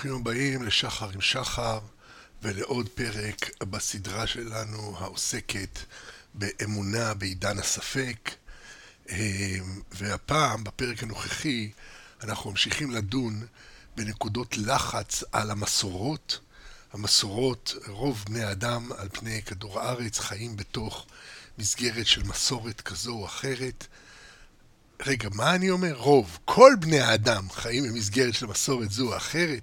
ברוכים הבאים לשחר עם שחר ולעוד פרק בסדרה שלנו העוסקת באמונה בעידן הספק. אמ, והפעם, בפרק הנוכחי, אנחנו ממשיכים לדון בנקודות לחץ על המסורות. המסורות, רוב בני האדם על פני כדור הארץ חיים בתוך מסגרת של מסורת כזו או אחרת. רגע, מה אני אומר? רוב. כל בני האדם חיים במסגרת של מסורת זו או אחרת.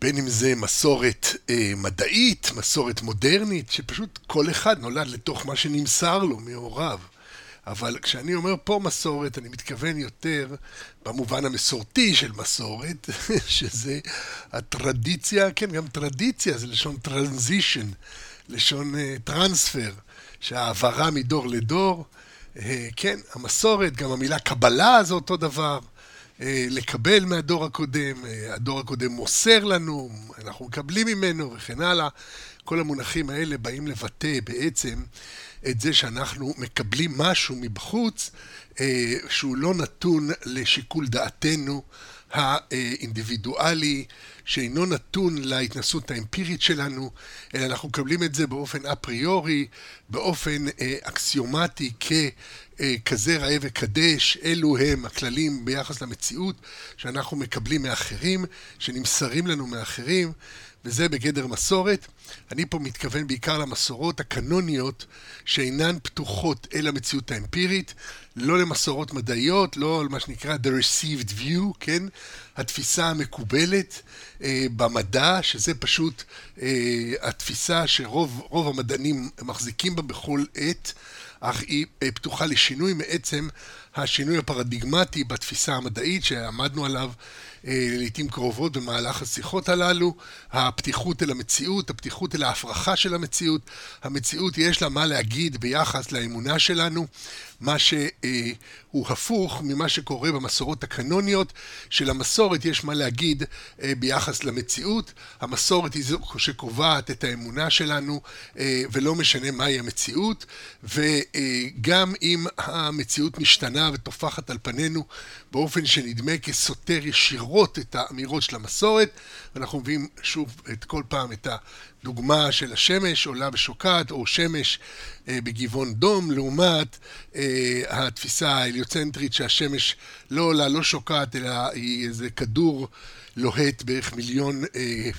בין אם זה מסורת אה, מדעית, מסורת מודרנית, שפשוט כל אחד נולד לתוך מה שנמסר לו מהוריו. אבל כשאני אומר פה מסורת, אני מתכוון יותר במובן המסורתי של מסורת, שזה הטרדיציה, כן, גם טרדיציה זה לשון טרנזישן, לשון טרנספר, uh, שהעברה מדור לדור. Uh, כן, המסורת, גם המילה קבלה זה אותו דבר. uh, לקבל מהדור הקודם, uh, הדור הקודם מוסר לנו, אנחנו מקבלים ממנו וכן הלאה. כל המונחים האלה באים לבטא בעצם את זה שאנחנו מקבלים משהו מבחוץ אה, שהוא לא נתון לשיקול דעתנו האינדיבידואלי, שאינו נתון להתנסות האמפירית שלנו, אלא אנחנו מקבלים את זה באופן אפריורי, באופן אה, אקסיומטי, ככזה ראה וקדש, אלו הם הכללים ביחס למציאות שאנחנו מקבלים מאחרים, שנמסרים לנו מאחרים. וזה בגדר מסורת. אני פה מתכוון בעיקר למסורות הקנוניות שאינן פתוחות אל המציאות האמפירית, לא למסורות מדעיות, לא על מה שנקרא the received view, כן? התפיסה המקובלת אה, במדע, שזה פשוט אה, התפיסה שרוב המדענים מחזיקים בה בכל עת, אך היא אה, פתוחה לשינוי מעצם השינוי הפרדיגמטי בתפיסה המדעית שעמדנו עליו לעיתים קרובות במהלך השיחות הללו, הפתיחות אל המציאות, הפתיחות אל ההפרחה של המציאות. המציאות יש לה מה להגיד ביחס לאמונה שלנו, מה שהוא הפוך ממה שקורה במסורות הקנוניות, שלמסורת יש מה להגיד אה, ביחס למציאות. המסורת היא זו שקובעת את האמונה שלנו, אה, ולא משנה מהי המציאות, וגם אם המציאות משתנה וטופחת על פנינו באופן שנדמה כסותר ישירות את האמירות של המסורת, ואנחנו מביאים שוב את כל פעם את הדוגמה של השמש עולה ושוקעת, או שמש אה, בגבעון דום, לעומת אה, התפיסה ההליוצנטרית שהשמש לא עולה, לא שוקעת, אלא היא איזה כדור לוהט בערך מיליון... אה,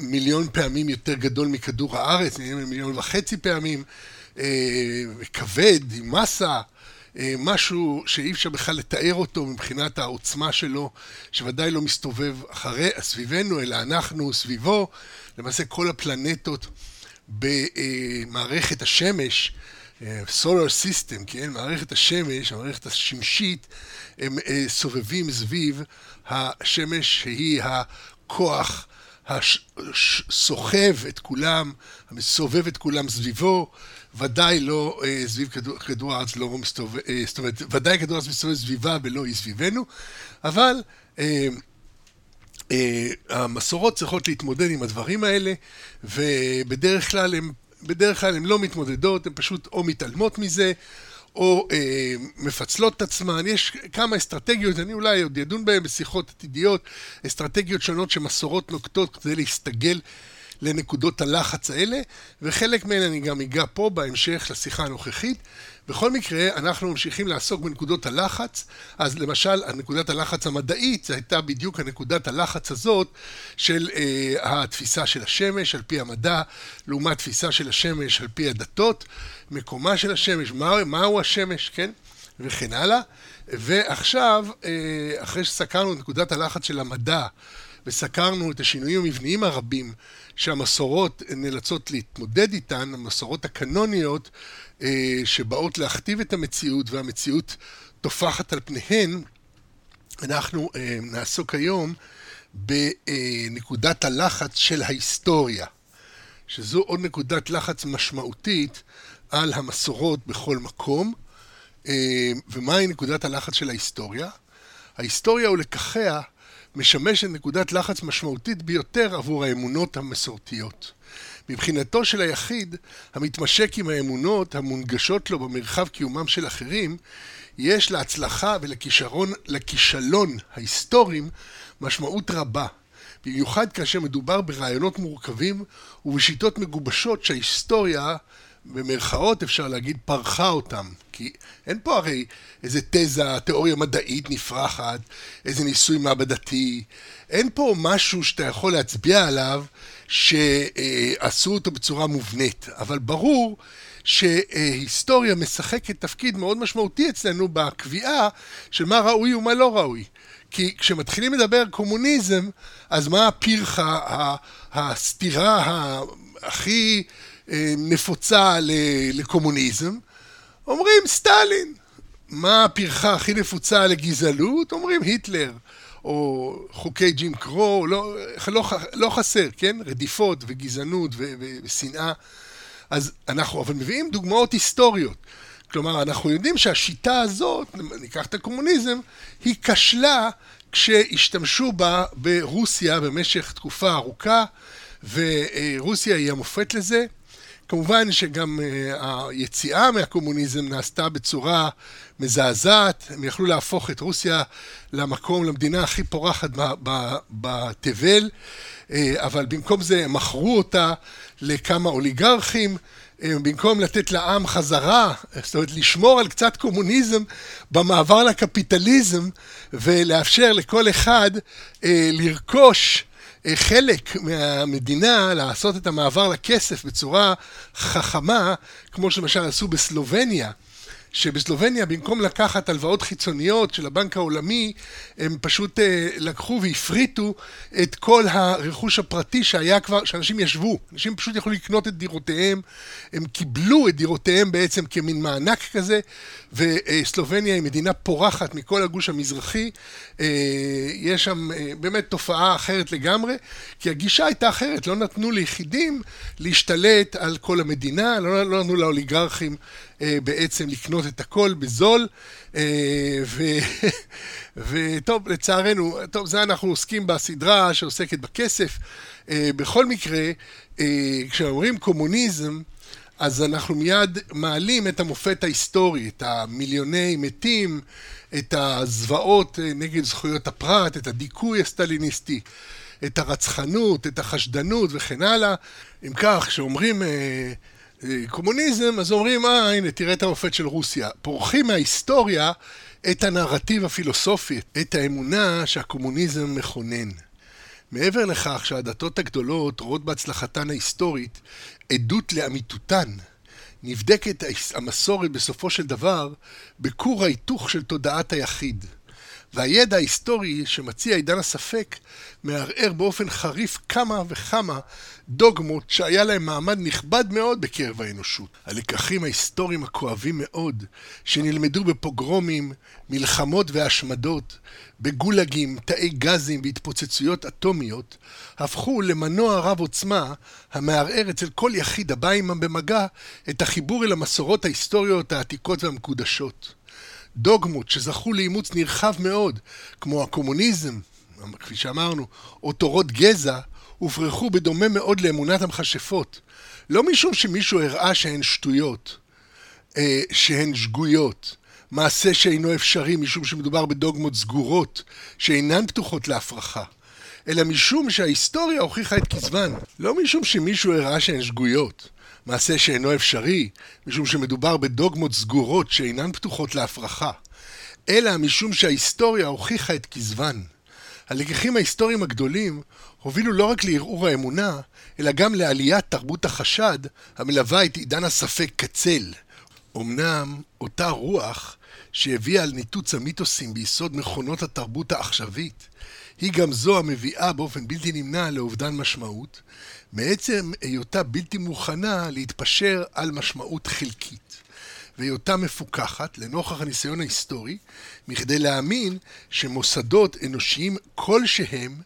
מיליון פעמים יותר גדול מכדור הארץ, מיליון וחצי פעמים, אה, כבד, עם מסה, אה, משהו שאי אפשר בכלל לתאר אותו מבחינת העוצמה שלו, שוודאי לא מסתובב אחרי, סביבנו, אלא אנחנו סביבו. למעשה כל הפלנטות במערכת השמש, סולר סיסטם, כן? מערכת השמש, המערכת השמשית, הם אה, סובבים סביב השמש שהיא הכוח הסוחב את כולם, המסובב את כולם סביבו, ודאי לא אה, סביב כדור, כדור הארץ לא מסתובב, אה, זאת אומרת, ודאי כדור הארץ מסתובב סביבה ולא היא סביבנו, אבל אה, המסורות צריכות להתמודד עם הדברים האלה, ובדרך כלל הן בדרך כלל הן לא מתמודדות, הן פשוט או מתעלמות מזה, או אה, מפצלות את עצמן. יש כמה אסטרטגיות, אני אולי עוד אדון בהן בשיחות עתידיות, אסטרטגיות שונות שמסורות נוקטות כדי להסתגל לנקודות הלחץ האלה, וחלק מהן אני גם אגע פה בהמשך לשיחה הנוכחית. בכל מקרה, אנחנו ממשיכים לעסוק בנקודות הלחץ, אז למשל, נקודת הלחץ המדעית, זו הייתה בדיוק הנקודת הלחץ הזאת של אה, התפיסה של השמש על פי המדע, לעומת תפיסה של השמש על פי הדתות, מקומה של השמש, מה, מהו השמש, כן? וכן הלאה. ועכשיו, אה, אחרי שסקרנו את נקודת הלחץ של המדע, וסקרנו את השינויים המבניים הרבים שהמסורות נאלצות להתמודד איתן, המסורות הקנוניות שבאות להכתיב את המציאות והמציאות טופחת על פניהן, אנחנו אה, נעסוק היום בנקודת הלחץ של ההיסטוריה, שזו עוד נקודת לחץ משמעותית על המסורות בכל מקום. אה, ומהי נקודת הלחץ של ההיסטוריה? ההיסטוריה ולקחיה משמשת נקודת לחץ משמעותית ביותר עבור האמונות המסורתיות. מבחינתו של היחיד, המתמשק עם האמונות המונגשות לו במרחב קיומם של אחרים, יש להצלחה ולכישלון ההיסטוריים משמעות רבה. במיוחד כאשר מדובר ברעיונות מורכבים ובשיטות מגובשות שההיסטוריה, במרכאות אפשר להגיד, פרחה אותם. כי אין פה הרי איזה תזה, תיאוריה מדעית נפרחת, איזה ניסוי מעבדתי, אין פה משהו שאתה יכול להצביע עליו שעשו אותו בצורה מובנית. אבל ברור שהיסטוריה משחקת תפקיד מאוד משמעותי אצלנו בקביעה של מה ראוי ומה לא ראוי. כי כשמתחילים לדבר קומוניזם, אז מה הפרחה, הסתירה הכי נפוצה לקומוניזם? אומרים סטלין. מה הפרחה הכי נפוצה לגזענות? אומרים היטלר. או חוקי ג'ים קרו, לא, לא, לא חסר, כן? רדיפות וגזענות ושנאה. אז אנחנו אבל מביאים דוגמאות היסטוריות. כלומר, אנחנו יודעים שהשיטה הזאת, ניקח את הקומוניזם, היא כשלה כשהשתמשו בה ברוסיה במשך תקופה ארוכה, ורוסיה היא המופת לזה. כמובן שגם אה, היציאה מהקומוניזם נעשתה בצורה מזעזעת, הם יכלו להפוך את רוסיה למקום, למדינה הכי פורחת בתבל, אה, אבל במקום זה הם מכרו אותה לכמה אוליגרכים, אה, במקום לתת לעם חזרה, זאת אומרת לשמור על קצת קומוניזם במעבר לקפיטליזם ולאפשר לכל אחד לרכוש חלק מהמדינה לעשות את המעבר לכסף בצורה חכמה, כמו שלמשל עשו בסלובניה. שבסלובניה במקום לקחת הלוואות חיצוניות של הבנק העולמי, הם פשוט אה, לקחו והפריטו את כל הרכוש הפרטי שהיה כבר, שאנשים ישבו. אנשים פשוט יכלו לקנות את דירותיהם, הם קיבלו את דירותיהם בעצם כמין מענק כזה, וסלובניה היא מדינה פורחת מכל הגוש המזרחי. אה, יש שם אה, באמת תופעה אחרת לגמרי, כי הגישה הייתה אחרת, לא נתנו ליחידים להשתלט על כל המדינה, לא, לא נתנו לאוליגרכים בעצם לקנות את הכל בזול, אה, וטוב, לצערנו, טוב, זה אנחנו עוסקים בסדרה שעוסקת בכסף. אה, בכל מקרה, כשאומרים קומוניזם, אז אנחנו מיד מעלים את המופת ההיסטורי, את המיליוני מתים, את הזוועות נגד זכויות הפרט, את הדיכוי הסטליניסטי, את הרצחנות, את החשדנות וכן הלאה. אם כך, כשאומרים קומוניזם, אז אומרים, אה, הנה, תראה את המופת של רוסיה. פורחים מההיסטוריה את הנרטיב הפילוסופי, את האמונה שהקומוניזם מכונן. מעבר לכך שהדתות הגדולות רואות בהצלחתן ההיסטורית עדות לאמיתותן, נבדקת המסורת בסופו של דבר בכור ההיתוך של תודעת היחיד. והידע ההיסטורי שמציע עידן הספק מערער באופן חריף כמה וכמה דוגמות שהיה להם מעמד נכבד מאוד בקרב האנושות. הלקחים ההיסטוריים הכואבים מאוד שנלמדו בפוגרומים, מלחמות והשמדות, בגולגים, תאי גזים והתפוצצויות אטומיות, הפכו למנוע רב עוצמה המערער אצל כל יחיד הבא עמם במגע את החיבור אל המסורות ההיסטוריות העתיקות והמקודשות. דוגמות שזכו לאימוץ נרחב מאוד, כמו הקומוניזם, כפי שאמרנו, או תורות גזע, הופרכו בדומה מאוד לאמונת המכשפות. לא משום שמישהו הראה שהן שטויות, אה, שהן שגויות, מעשה שאינו אפשרי משום שמדובר בדוגמות סגורות, שאינן פתוחות להפרחה, אלא משום שההיסטוריה הוכיחה את כזבן. לא משום שמישהו הראה שהן שגויות, מעשה שאינו אפשרי, משום שמדובר בדוגמות סגורות שאינן פתוחות להפרחה, אלא משום שההיסטוריה הוכיחה את כזבן. הלקחים ההיסטוריים הגדולים הובילו לא רק לערעור האמונה, אלא גם לעליית תרבות החשד המלווה את עידן הספק קצל. אמנם אותה רוח שהביאה על ניתוץ המיתוסים ביסוד מכונות התרבות העכשווית, היא גם זו המביאה באופן בלתי נמנע לאובדן משמעות, מעצם היותה בלתי מוכנה להתפשר על משמעות חלקית. והיותה מפוקחת, לנוכח הניסיון ההיסטורי, מכדי להאמין שמוסדות אנושיים כלשהם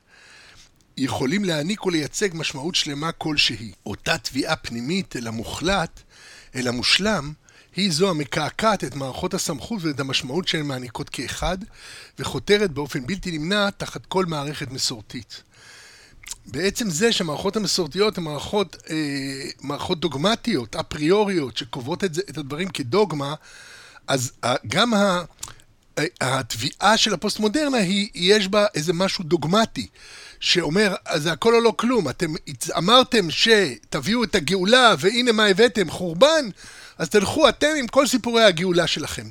יכולים להעניק ולייצג משמעות שלמה כלשהי. אותה תביעה פנימית אל המוחלט, אל המושלם, היא זו המקעקעת את מערכות הסמכות ואת המשמעות שהן מעניקות כאחד, וחותרת באופן בלתי נמנע תחת כל מערכת מסורתית. בעצם זה שהמערכות המסורתיות הן מערכות, אה, מערכות דוגמטיות, אפריוריות, שקובעות את, זה, את הדברים כדוגמה, אז גם התביעה של הפוסט-מודרנה היא, יש בה איזה משהו דוגמטי. שאומר, זה הכל או לא כלום, אתם אמרתם שתביאו את הגאולה והנה מה הבאתם, חורבן, אז תלכו אתם עם כל סיפורי הגאולה שלכם.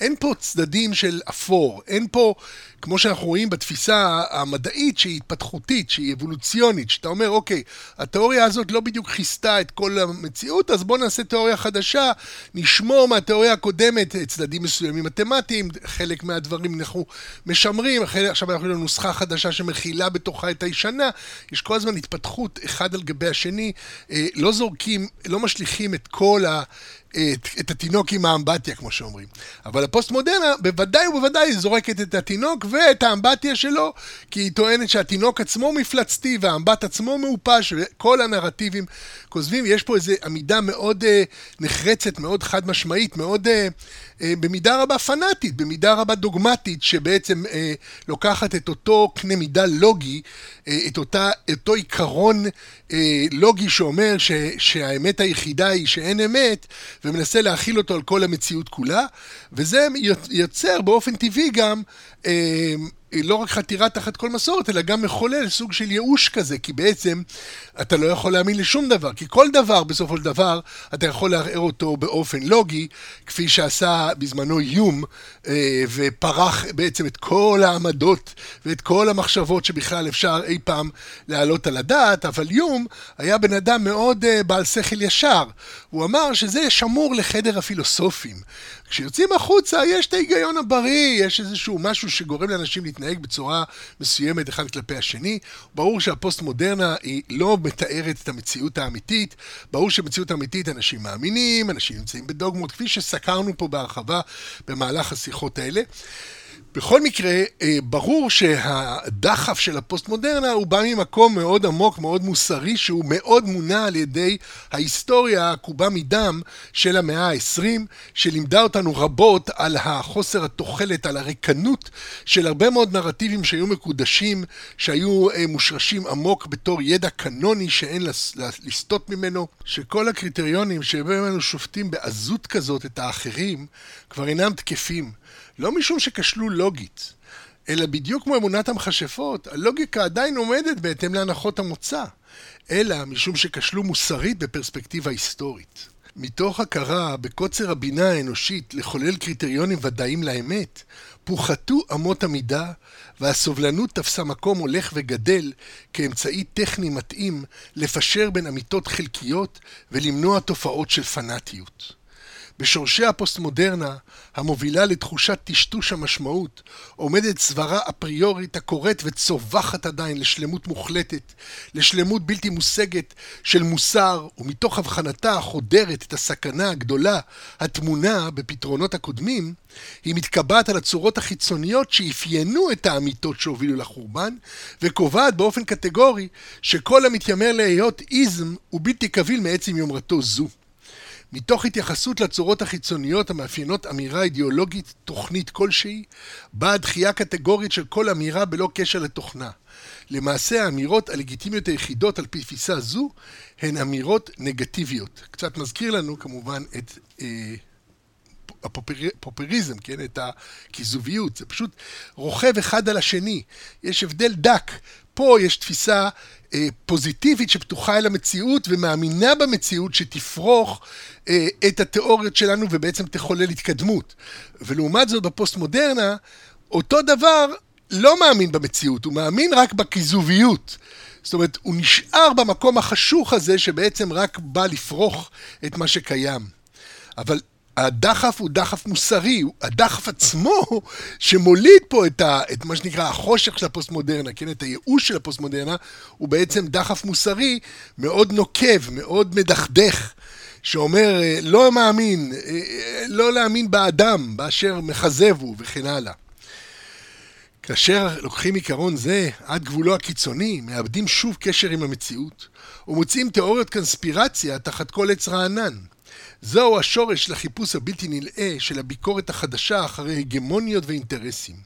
אין פה צדדים של אפור, אין פה, כמו שאנחנו רואים בתפיסה המדעית שהיא התפתחותית, שהיא אבולוציונית, שאתה אומר, אוקיי, התיאוריה הזאת לא בדיוק כיסתה את כל המציאות, אז בואו נעשה תיאוריה חדשה, נשמור מהתיאוריה הקודמת צדדים מסוימים מתמטיים, חלק מהדברים אנחנו משמרים, חלק, עכשיו אנחנו לנו נוסחה חדשה שמכילה בתוכה את הישנה, יש כל הזמן התפתחות אחד על גבי השני, אה, לא זורקים, לא משליכים את כל ה... את, את התינוק עם האמבטיה, כמו שאומרים. אבל הפוסט-מודרנה בוודאי ובוודאי זורקת את התינוק ואת האמבטיה שלו, כי היא טוענת שהתינוק עצמו מפלצתי והאמבט עצמו מעופש, וכל הנרטיבים כוזבים. יש פה איזו עמידה מאוד uh, נחרצת, מאוד חד משמעית, מאוד uh, במידה רבה פנאטית, במידה רבה דוגמטית, שבעצם uh, לוקחת את אותו קנה מידה לוגי, uh, את אותה, אותו עיקרון uh, לוגי שאומר ש, שהאמת היחידה היא שאין אמת, ומנסה להכיל אותו על כל המציאות כולה, וזה יוצר באופן טבעי גם אה, לא רק חתירה תחת כל מסורת, אלא גם מחולל סוג של ייאוש כזה, כי בעצם אתה לא יכול להאמין לשום דבר, כי כל דבר בסופו של דבר אתה יכול לערער אותו באופן לוגי, כפי שעשה בזמנו יום, אה, ופרח בעצם את כל העמדות ואת כל המחשבות שבכלל אפשר אי פעם להעלות על הדעת, אבל יום היה בן אדם מאוד אה, בעל שכל ישר. הוא אמר שזה שמור לחדר הפילוסופים. כשיוצאים החוצה יש את ההיגיון הבריא, יש איזשהו משהו שגורם לאנשים להתנהג בצורה מסוימת אחד כלפי השני. ברור שהפוסט-מודרנה היא לא מתארת את המציאות האמיתית, ברור שבמציאות האמיתית אנשים מאמינים, אנשים נמצאים בדוגמות, כפי שסקרנו פה בהרחבה במהלך השיחות האלה. בכל מקרה, אה, ברור שהדחף של הפוסט-מודרנה הוא בא ממקום מאוד עמוק, מאוד מוסרי, שהוא מאוד מונע על ידי ההיסטוריה העקובה מדם של המאה ה-20, שלימדה אותנו רבות על החוסר התוחלת, על הריקנות של הרבה מאוד נרטיבים שהיו מקודשים, שהיו אה, מושרשים עמוק בתור ידע קנוני שאין לסטות ממנו, שכל הקריטריונים שבהם אנו שופטים בעזות כזאת את האחרים, כבר אינם תקפים. לא משום שכשלו לוגית, אלא בדיוק כמו אמונת המכשפות, הלוגיקה עדיין עומדת בהתאם להנחות המוצא, אלא משום שכשלו מוסרית בפרספקטיבה היסטורית. מתוך הכרה בקוצר הבינה האנושית לחולל קריטריונים ודאיים לאמת, פוחתו אמות המידה, והסובלנות תפסה מקום הולך וגדל כאמצעי טכני מתאים לפשר בין אמיתות חלקיות ולמנוע תופעות של פנאטיות. בשורשי הפוסט-מודרנה, המובילה לתחושת טשטוש המשמעות, עומדת סברה אפריורית הקוראת וצווחת עדיין לשלמות מוחלטת, לשלמות בלתי מושגת של מוסר, ומתוך הבחנתה החודרת את הסכנה הגדולה הטמונה בפתרונות הקודמים, היא מתקבעת על הצורות החיצוניות שאפיינו את האמיתות שהובילו לחורבן, וקובעת באופן קטגורי שכל המתיימר להיות איזם הוא בלתי קביל מעצם יומרתו זו. מתוך התייחסות לצורות החיצוניות המאפיינות אמירה אידיאולוגית תוכנית כלשהי, באה דחייה קטגורית של כל אמירה בלא קשר לתוכנה. למעשה האמירות הלגיטימיות היחידות על פי תפיסה זו הן אמירות נגטיביות. קצת מזכיר לנו כמובן את אה, הפופריזם, כן? את הכיזוביות. זה פשוט רוכב אחד על השני. יש הבדל דק. פה יש תפיסה פוזיטיבית שפתוחה אל המציאות ומאמינה במציאות שתפרוך אה, את התיאוריות שלנו ובעצם תחולל התקדמות. ולעומת זאת בפוסט-מודרנה, אותו דבר לא מאמין במציאות, הוא מאמין רק בכיזוביות. זאת אומרת, הוא נשאר במקום החשוך הזה שבעצם רק בא לפרוך את מה שקיים. אבל הדחף הוא דחף מוסרי, הדחף עצמו שמוליד פה את, ה, את מה שנקרא החושך של הפוסט-מודרנה, כן, את הייאוש של הפוסט-מודרנה, הוא בעצם דחף מוסרי מאוד נוקב, מאוד מדכדך, שאומר אה, לא מאמין, אה, לא להאמין באדם באשר מכזב הוא וכן הלאה. כאשר לוקחים עיקרון זה עד גבולו הקיצוני, מאבדים שוב קשר עם המציאות, ומוצאים תיאוריות קונספירציה תחת כל עץ רענן. זהו השורש לחיפוש הבלתי נלאה של הביקורת החדשה אחרי הגמוניות ואינטרסים.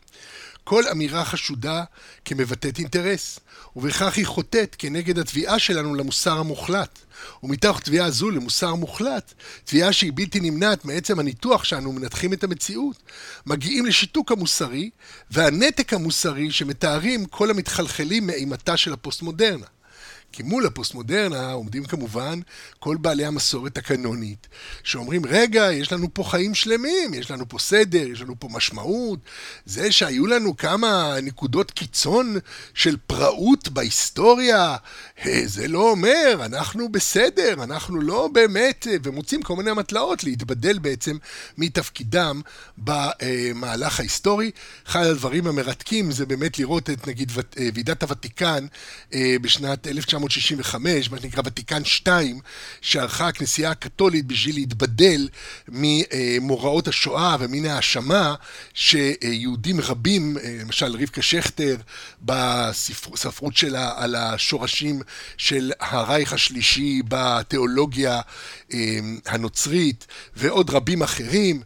כל אמירה חשודה כמבטאת אינטרס, ובכך היא חוטאת כנגד התביעה שלנו למוסר המוחלט. ומתוך תביעה זו למוסר מוחלט, תביעה שהיא בלתי נמנעת מעצם הניתוח שאנו מנתחים את המציאות, מגיעים לשיתוק המוסרי והנתק המוסרי שמתארים כל המתחלחלים מאימתה של הפוסט-מודרנה. כי מול הפוסט-מודרנה עומדים כמובן כל בעלי המסורת הקנונית, שאומרים, רגע, יש לנו פה חיים שלמים, יש לנו פה סדר, יש לנו פה משמעות. זה שהיו לנו כמה נקודות קיצון של פראות בהיסטוריה, אה, זה לא אומר, אנחנו בסדר, אנחנו לא באמת, אה, ומוצאים כל מיני מטלאות להתבדל בעצם מתפקידם במהלך ההיסטורי. אחד הדברים המרתקים זה באמת לראות את נגיד אה, ועידת הוותיקן בשנת 1900 1965, מה שנקרא ותיקן 2, שערכה הכנסייה הקתולית בשביל להתבדל ממוראות השואה ומן ההאשמה שיהודים רבים, למשל רבקה שכטר בספרות שלה על השורשים של הרייך השלישי בתיאולוגיה הנוצרית ועוד רבים אחרים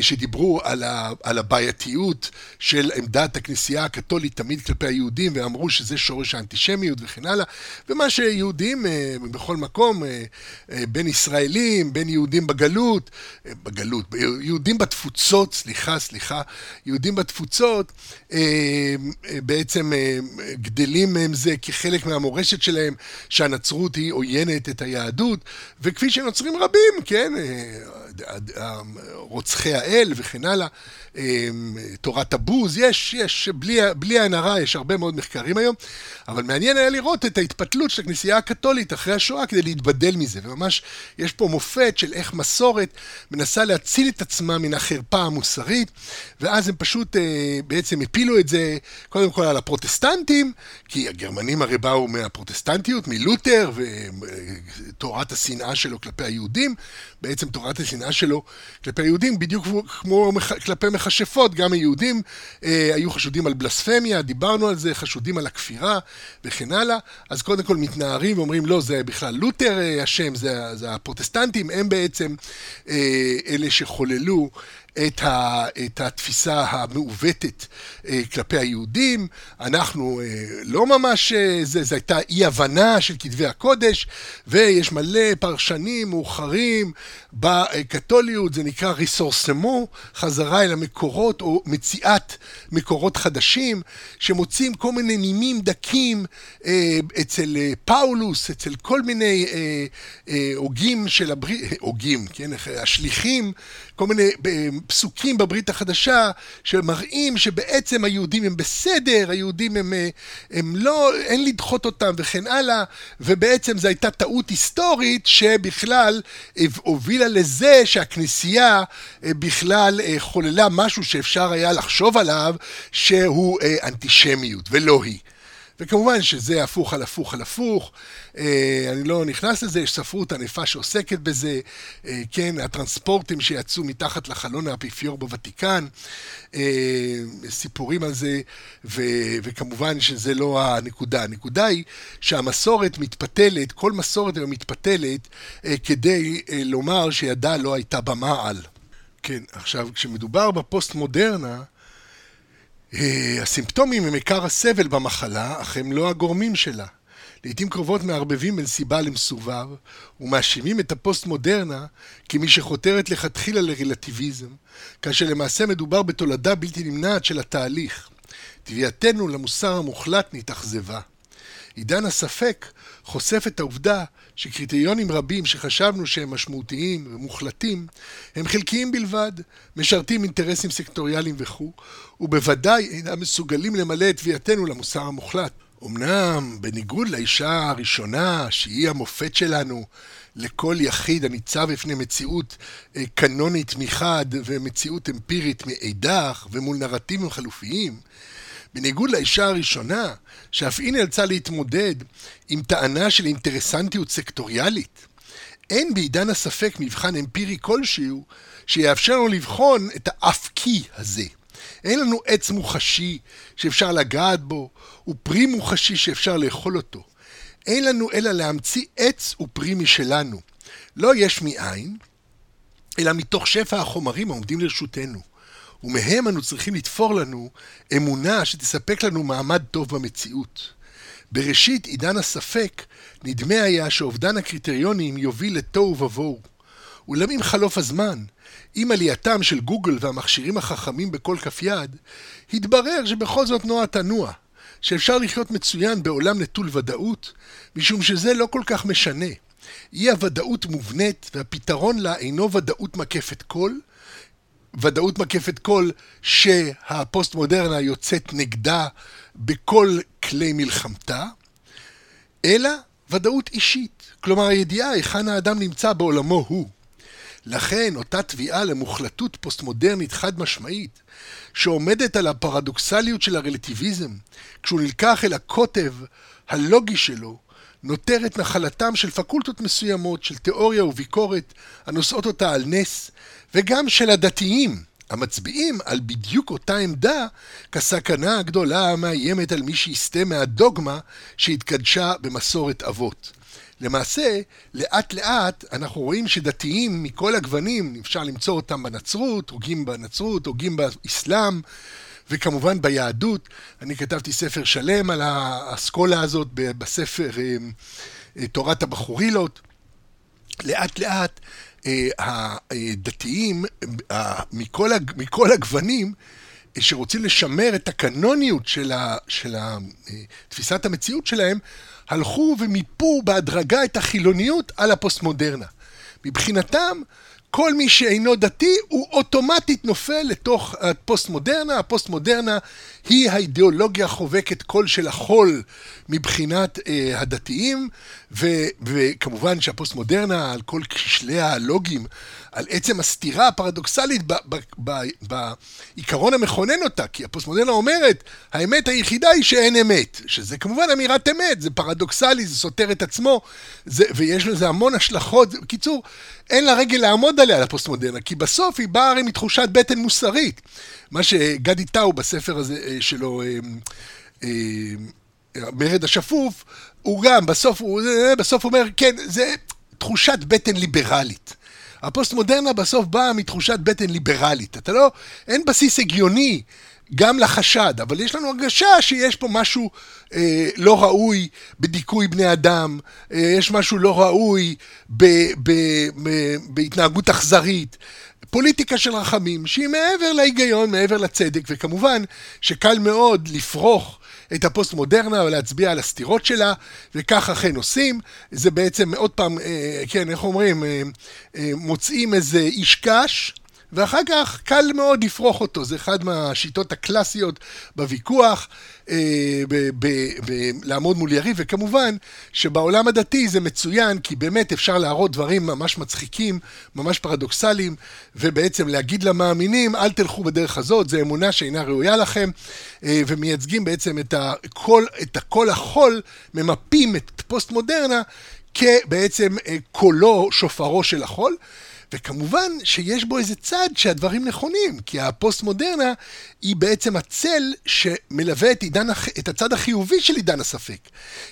שדיברו על הבעייתיות של עמדת הכנסייה הקתולית תמיד כלפי היהודים ואמרו שזה שורש האנטישמיות וכן הלאה ומה שיהודים אה, בכל מקום, אה, אה, בין ישראלים, בין יהודים בגלות, בגלות, יהודים בתפוצות, סליחה, סליחה, יהודים בתפוצות בעצם גדלים מהם זה כחלק מהמורשת שלהם שהנצרות היא עוינת את היהדות, וכפי שנוצרים רבים, כן, רוצחי האל וכן הלאה, תורת הבוז, יש, יש, בלי, עין הרע, יש הרבה מאוד מחקרים היום, אבל מעניין היה לראות את ההתפתלות של הכנסייה הקתולית אחרי השואה כדי להתבדל מזה, וממש יש פה מופת של איך מסורת מנסה להציל את עצמה מן החרפה המוסרית, ואז הם פשוט בעצם הפילו את זה קודם כל על הפרוטסטנטים, כי הגרמנים הרי באו מהפרוטסטנטיות, מלותר, ותורת השנאה שלו כלפי היהודים, בעצם תורת השנאה שלו כלפי היהודים, בדיוק כמו כלפי מכשפות, גם היהודים אה, היו חשודים על בלספמיה, דיברנו על זה, חשודים על הכפירה וכן הלאה, אז קודם כל מתנערים ואומרים, לא, זה בכלל לותר אה, אשם, זה, זה הפרוטסטנטים, הם בעצם אה, אלה שחוללו את, ה, את התפיסה המעוותת אה, כלפי היהודים. אנחנו אה, לא ממש, אה, זה, זו הייתה אי-הבנה של כתבי הקודש, ויש מלא פרשנים מאוחרים בקתוליות, זה נקרא ריסורסמו, חזרה אל המקורות, או מציאת מקורות חדשים, שמוצאים כל מיני נימים דקים אצל פאולוס, אצל כל מיני הוגים של הברית, הוגים, כן, השליחים, כל מיני פסוקים בברית החדשה שמראים שבעצם היהודים הם בסדר, היהודים הם, אה, הם לא, אין לדחות אותם וכן הלאה, ובעצם זו הייתה טעות היסטורית שבכלל הובילה לזה שהכנסייה אה, בכלל אה, חוללה משהו שאפשר היה לחשוב עליו שהוא אנטישמיות, ולא היא. וכמובן שזה הפוך על הפוך על הפוך, אה, אני לא נכנס לזה, יש ספרות ענפה שעוסקת בזה, אה, כן, הטרנספורטים שיצאו מתחת לחלון האפיפיור בוותיקן, אה, סיפורים על זה, ו, וכמובן שזה לא הנקודה. הנקודה היא שהמסורת מתפתלת, כל מסורת היום מתפתלת כדי לומר שידה לא הייתה במעל. כן, עכשיו, כשמדובר בפוסט-מודרנה, אה, הסימפטומים הם עיקר הסבל במחלה, אך הם לא הגורמים שלה. לעיתים קרובות מערבבים בין סיבה למסובב, ומאשימים את הפוסט-מודרנה כמי שחותרת לכתחילה לרלטיביזם, כאשר למעשה מדובר בתולדה בלתי נמנעת של התהליך. תביעתנו למוסר המוחלט נתאכזבה. עידן הספק חושף את העובדה שקריטריונים רבים שחשבנו שהם משמעותיים ומוחלטים, הם חלקיים בלבד, משרתים אינטרסים סקטוריאליים וכו', ובוודאי אינם מסוגלים למלא את תביעתנו למוסר המוחלט. אמנם, בניגוד לאישה הראשונה, שהיא המופת שלנו לכל יחיד הניצב בפני מציאות אה, קנונית מחד ומציאות אמפירית מאידך ומול נרטיבים חלופיים, בניגוד לאישה הראשונה, שאף היא נאלצה להתמודד עם טענה של אינטרסנטיות סקטוריאלית, אין בעידן הספק מבחן אמפירי כלשהו שיאפשר לנו לבחון את האף-קי הזה. אין לנו עץ מוחשי שאפשר לגעת בו, ופרי מוחשי שאפשר לאכול אותו. אין לנו אלא להמציא עץ ופרי משלנו. לא יש מאין, אלא מתוך שפע החומרים העומדים לרשותנו. ומהם אנו צריכים לתפור לנו אמונה שתספק לנו מעמד טוב במציאות. בראשית עידן הספק, נדמה היה שאובדן הקריטריונים יוביל לתוהו ובוהו. אולם עם חלוף הזמן, עם עלייתם של גוגל והמכשירים החכמים בכל כף יד, התברר שבכל זאת נוע תנוע, שאפשר לחיות מצוין בעולם נטול ודאות, משום שזה לא כל כך משנה. אי הוודאות מובנית, והפתרון לה אינו ודאות מקפת כל, ודאות מקפת כל שהפוסט מודרנה יוצאת נגדה בכל כלי מלחמתה, אלא ודאות אישית. כלומר, הידיעה היכן האדם נמצא בעולמו הוא. לכן, אותה תביעה למוחלטות פוסט-מודרנית חד-משמעית, שעומדת על הפרדוקסליות של הרלטיביזם, כשהוא נלקח אל הקוטב הלוגי שלו, נותרת נחלתם של פקולטות מסוימות של תיאוריה וביקורת הנושאות אותה על נס, וגם של הדתיים, המצביעים על בדיוק אותה עמדה כסכנה הגדולה המאיימת על מי שיסטה מהדוגמה שהתקדשה במסורת אבות. למעשה, לאט לאט אנחנו רואים שדתיים מכל הגוונים, אפשר למצוא אותם בנצרות, הוגים בנצרות, הוגים באסלאם, וכמובן ביהדות. אני כתבתי ספר שלם על האסכולה הזאת בספר אה, אה, תורת הבחורילות. לאט לאט אה, הדתיים מכל, מכל הגוונים שרוצים לשמר את הקנוניות של, ה, של ה, תפיסת המציאות שלהם, הלכו ומיפו בהדרגה את החילוניות על הפוסט-מודרנה. מבחינתם, כל מי שאינו דתי הוא אוטומטית נופל לתוך הפוסט-מודרנה. הפוסט-מודרנה היא האידיאולוגיה החובקת קול של החול מבחינת אה, הדתיים, ו, וכמובן שהפוסט-מודרנה על כל כשליה הלוגיים, על עצם הסתירה הפרדוקסלית בעיקרון המכונן אותה, כי הפוסט-מודרנה אומרת, האמת היחידה היא שאין אמת, שזה כמובן אמירת אמת, זה פרדוקסלי, זה סותר את עצמו, זה, ויש לזה המון השלכות. בקיצור, אין לה רגל לעמוד עליה, לפוסט-מודרנה, כי בסוף היא באה הרי מתחושת בטן מוסרית. מה שגדי טאו בספר הזה אה, שלו, אה, אה, מרד השפוף, הוא גם, בסוף הוא, בסוף אומר, כן, זה תחושת בטן ליברלית. הפוסט-מודרנה בסוף באה מתחושת בטן ליברלית. אתה לא, אין בסיס הגיוני גם לחשד, אבל יש לנו הרגשה שיש פה משהו אה, לא ראוי בדיכוי בני אדם, אה, יש משהו לא ראוי ב, ב, ב, בהתנהגות אכזרית. פוליטיקה של רחמים, שהיא מעבר להיגיון, מעבר לצדק, וכמובן שקל מאוד לפרוח את הפוסט-מודרנה ולהצביע על הסתירות שלה, וכך אכן עושים. זה בעצם, עוד פעם, אה, כן, איך אומרים, אה, אה, מוצאים איזה איש קש, ואחר כך קל מאוד לפרוח אותו, זה אחד מהשיטות הקלאסיות בוויכוח, אה, ב- ב- ב- לעמוד מול יריב, וכמובן שבעולם הדתי זה מצוין, כי באמת אפשר להראות דברים ממש מצחיקים, ממש פרדוקסליים, ובעצם להגיד למאמינים, אל תלכו בדרך הזאת, זו אמונה שאינה ראויה לכם, אה, ומייצגים בעצם את הכל, את הכל החול, ממפים את פוסט מודרנה כבעצם אה, קולו, שופרו של החול. וכמובן שיש בו איזה צד שהדברים נכונים, כי הפוסט-מודרנה היא בעצם הצל שמלווה את, עידן, את הצד החיובי של עידן הספק.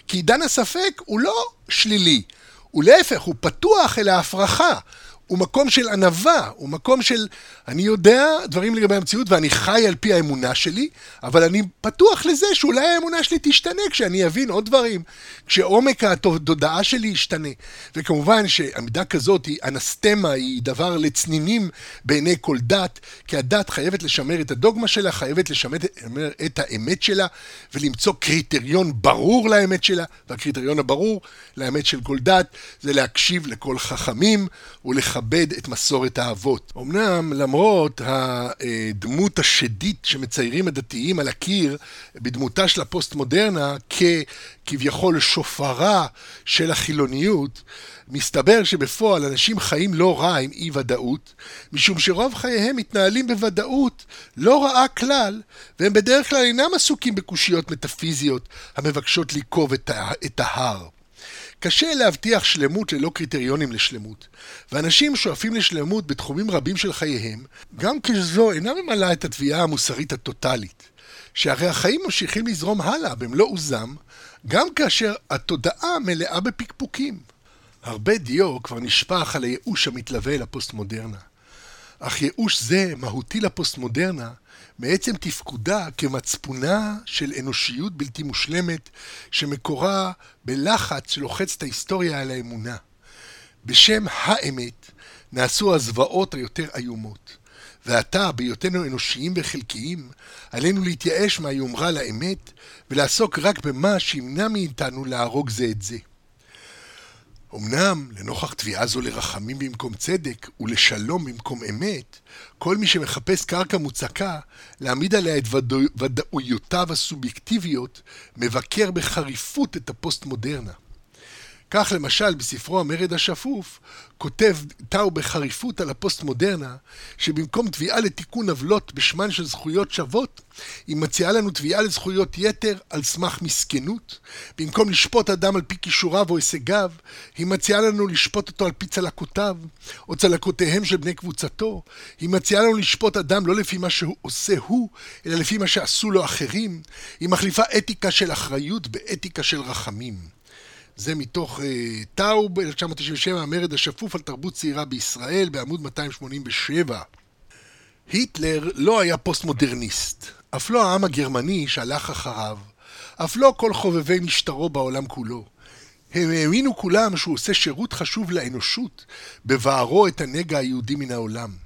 כי עידן הספק הוא לא שלילי, הוא להפך, הוא פתוח אל ההפרחה. הוא מקום של ענווה, הוא מקום של אני יודע דברים לגבי המציאות ואני חי על פי האמונה שלי, אבל אני פתוח לזה שאולי האמונה שלי תשתנה כשאני אבין עוד דברים, כשעומק התודעה שלי ישתנה. וכמובן שעמידה כזאת היא אנסתמה, היא דבר לצנינים בעיני כל דת, כי הדת חייבת לשמר את הדוגמה שלה, חייבת לשמר את האמת שלה ולמצוא קריטריון ברור לאמת שלה, והקריטריון הברור לאמת של כל דת זה להקשיב לכל חכמים ולכבד את מסורת האבות. אמנם למרות הדמות השדית שמציירים הדתיים על הקיר בדמותה של הפוסט-מודרנה ככביכול שופרה של החילוניות, מסתבר שבפועל אנשים חיים לא רע עם אי ודאות, משום שרוב חייהם מתנהלים בוודאות לא רעה כלל, והם בדרך כלל אינם עסוקים בקושיות מטאפיזיות המבקשות ליקוב את ההר. קשה להבטיח שלמות ללא קריטריונים לשלמות, ואנשים שואפים לשלמות בתחומים רבים של חייהם, גם כשזו אינה ממלאה את התביעה המוסרית הטוטאלית, שהרי החיים ממשיכים לזרום הלאה במלוא עוזם, גם כאשר התודעה מלאה בפקפוקים. הרבה דיו כבר נשפך על הייאוש המתלווה לפוסט-מודרנה. אך ייאוש זה מהותי לפוסט-מודרנה מעצם תפקודה כמצפונה של אנושיות בלתי מושלמת, שמקורה בלחץ שלוחץ את ההיסטוריה על האמונה. בשם האמת נעשו הזוועות היותר איומות. ועתה, בהיותנו אנושיים וחלקיים, עלינו להתייאש מהיומרה לאמת, ולעסוק רק במה שימנע מאיתנו להרוג זה את זה. אמנם, לנוכח תביעה זו לרחמים במקום צדק ולשלום במקום אמת, כל מי שמחפש קרקע מוצקה להעמיד עליה את ודאויותיו הסובייקטיביות, מבקר בחריפות את הפוסט-מודרנה. כך למשל בספרו המרד השפוף כותב טאו בחריפות על הפוסט-מודרנה שבמקום תביעה לתיקון עוולות בשמן של זכויות שוות היא מציעה לנו תביעה לזכויות יתר על סמך מסכנות. במקום לשפוט אדם על פי כישוריו או הישגיו היא מציעה לנו לשפוט אותו על פי צלקותיו או צלקותיהם של בני קבוצתו. היא מציעה לנו לשפוט אדם לא לפי מה שהוא עושה הוא אלא לפי מה שעשו לו אחרים. היא מחליפה אתיקה של אחריות באתיקה של רחמים זה מתוך uh, טאו ב-1997, המרד השפוף על תרבות צעירה בישראל, בעמוד 287. היטלר לא היה פוסט-מודרניסט, אף לא העם הגרמני שהלך אחריו, אף לא כל חובבי משטרו בעולם כולו. הם האמינו כולם שהוא עושה שירות חשוב לאנושות, בבערו את הנגע היהודי מן העולם.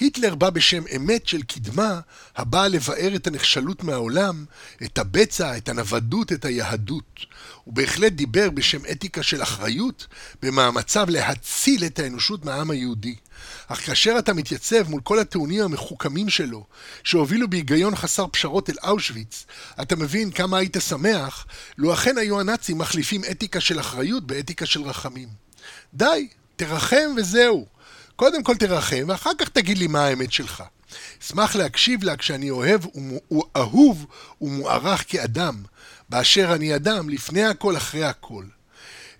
היטלר בא בשם אמת של קדמה, הבאה לבאר את הנחשלות מהעולם, את הבצע, את הנוודות, את היהדות. הוא בהחלט דיבר בשם אתיקה של אחריות, במאמציו להציל את האנושות מהעם היהודי. אך כאשר אתה מתייצב מול כל הטיעונים המחוכמים שלו, שהובילו בהיגיון חסר פשרות אל אושוויץ, אתה מבין כמה היית שמח, לו אכן היו הנאצים מחליפים אתיקה של אחריות באתיקה של רחמים. די, תרחם וזהו. קודם כל תרחם, ואחר כך תגיד לי מה האמת שלך. אשמח להקשיב לה כשאני אוהב ואהוב ומוערך כאדם, באשר אני אדם, לפני הכל, אחרי הכל.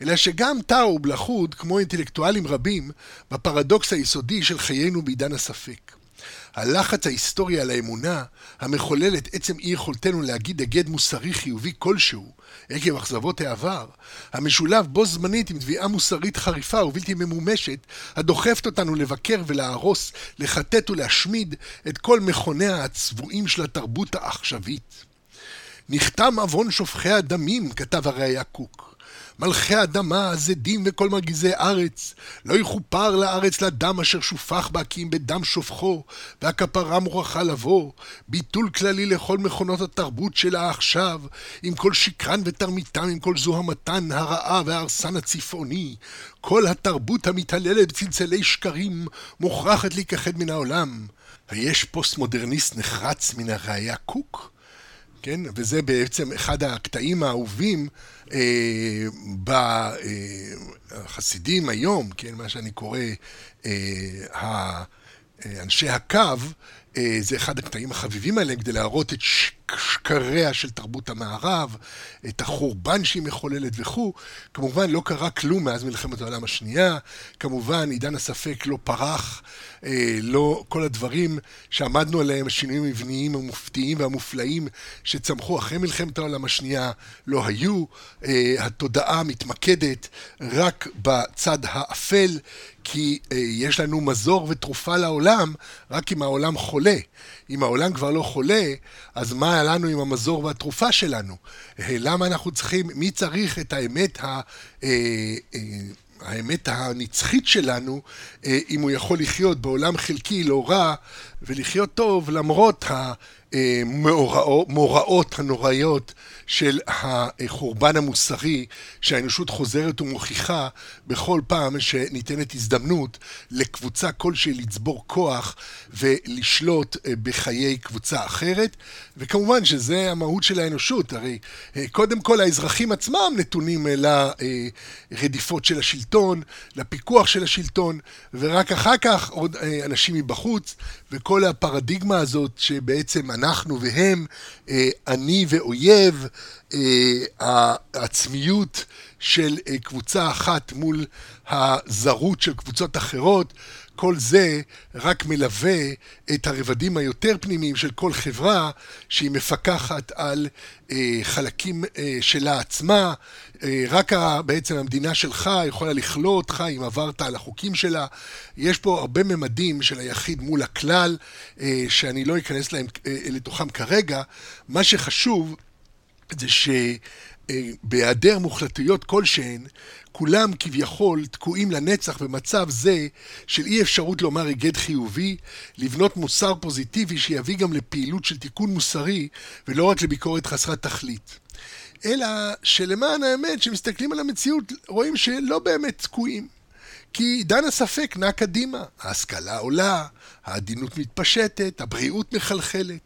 אלא שגם טאוב לחוד, כמו אינטלקטואלים רבים, בפרדוקס היסודי של חיינו בעידן הספק. הלחץ ההיסטורי על האמונה, המחולל את עצם אי יכולתנו להגיד היגד מוסרי חיובי כלשהו, עקב אכזבות העבר, המשולב בו זמנית עם תביעה מוסרית חריפה ובלתי ממומשת, הדוחפת אותנו לבקר ולהרוס, לחטט ולהשמיד את כל מכוניה הצבועים של התרבות העכשווית. נחתם עוון שופכי הדמים, כתב הראייה קוק. מלכי אדמה, הזדים וכל מרגיזי ארץ. לא יכופר לארץ לדם אשר שופך בה כי אם בדם שופכו, והכפרה מוכרחה לבוא. ביטול כללי לכל מכונות התרבות שלה עכשיו, עם כל שקרן ותרמיתם, עם כל זוהמתן הרעה וההרסן הצפעוני. כל התרבות המתעללת בצלצלי שקרים, מוכרחת להיכחד מן העולם. היש פוסט-מודרניסט נחרץ מן הראי״ה קוק? כן? וזה בעצם אחד הקטעים האהובים אה, בחסידים היום, כן? מה שאני קורא אה, אנשי הקו, אה, זה אחד הקטעים החביבים עליהם כדי להראות את שקריה של תרבות המערב, את החורבן שהיא מחוללת וכו'. כמובן לא קרה כלום מאז מלחמת העולם השנייה, כמובן עידן הספק לא פרח, אה, לא כל הדברים שעמדנו עליהם, השינויים המבניים המופתיים והמופלאים שצמחו אחרי מלחמת העולם השנייה לא היו. אה, התודעה מתמקדת רק בצד האפל, כי יש לנו מזור ותרופה לעולם רק אם העולם חולה. אם העולם כבר לא חולה, אז מה היה לנו עם המזור והתרופה שלנו? אה, למה אנחנו צריכים, מי צריך את האמת ה... אה, אה, האמת הנצחית שלנו, אם הוא יכול לחיות בעולם חלקי לא רע ולחיות טוב למרות המאורעות הנוראיות של החורבן המוסרי שהאנושות חוזרת ומוכיחה בכל פעם שניתנת הזדמנות לקבוצה כלשהי לצבור כוח ולשלוט אה, בחיי קבוצה אחרת וכמובן שזה המהות של האנושות, הרי אה, קודם כל האזרחים עצמם נתונים לרדיפות של השלטון, לפיקוח של השלטון ורק אחר כך עוד אה, אנשים מבחוץ וכל הפרדיגמה הזאת שבעצם אנחנו והם, אני ואויב, העצמיות של אה, קבוצה אחת מול הזרות של קבוצות אחרות, כל זה רק מלווה את הרבדים היותר פנימיים של כל חברה שהיא מפקחת על אה, חלקים אה, שלה עצמה. אה, רק ה, בעצם המדינה שלך יכולה לכלוא אותך אם עברת על החוקים שלה. יש פה הרבה ממדים של היחיד מול הכלל, אה, שאני לא אכנס להם, אה, לתוכם כרגע. מה שחשוב זה ש... בהיעדר מוחלטויות כלשהן, כולם כביכול תקועים לנצח במצב זה של אי אפשרות לומר היגד חיובי, לבנות מוסר פוזיטיבי שיביא גם לפעילות של תיקון מוסרי ולא רק לביקורת חסרת תכלית. אלא שלמען האמת, כשמסתכלים על המציאות, רואים שלא באמת תקועים. כי עידן הספק נע קדימה, ההשכלה עולה, העדינות מתפשטת, הבריאות מחלחלת,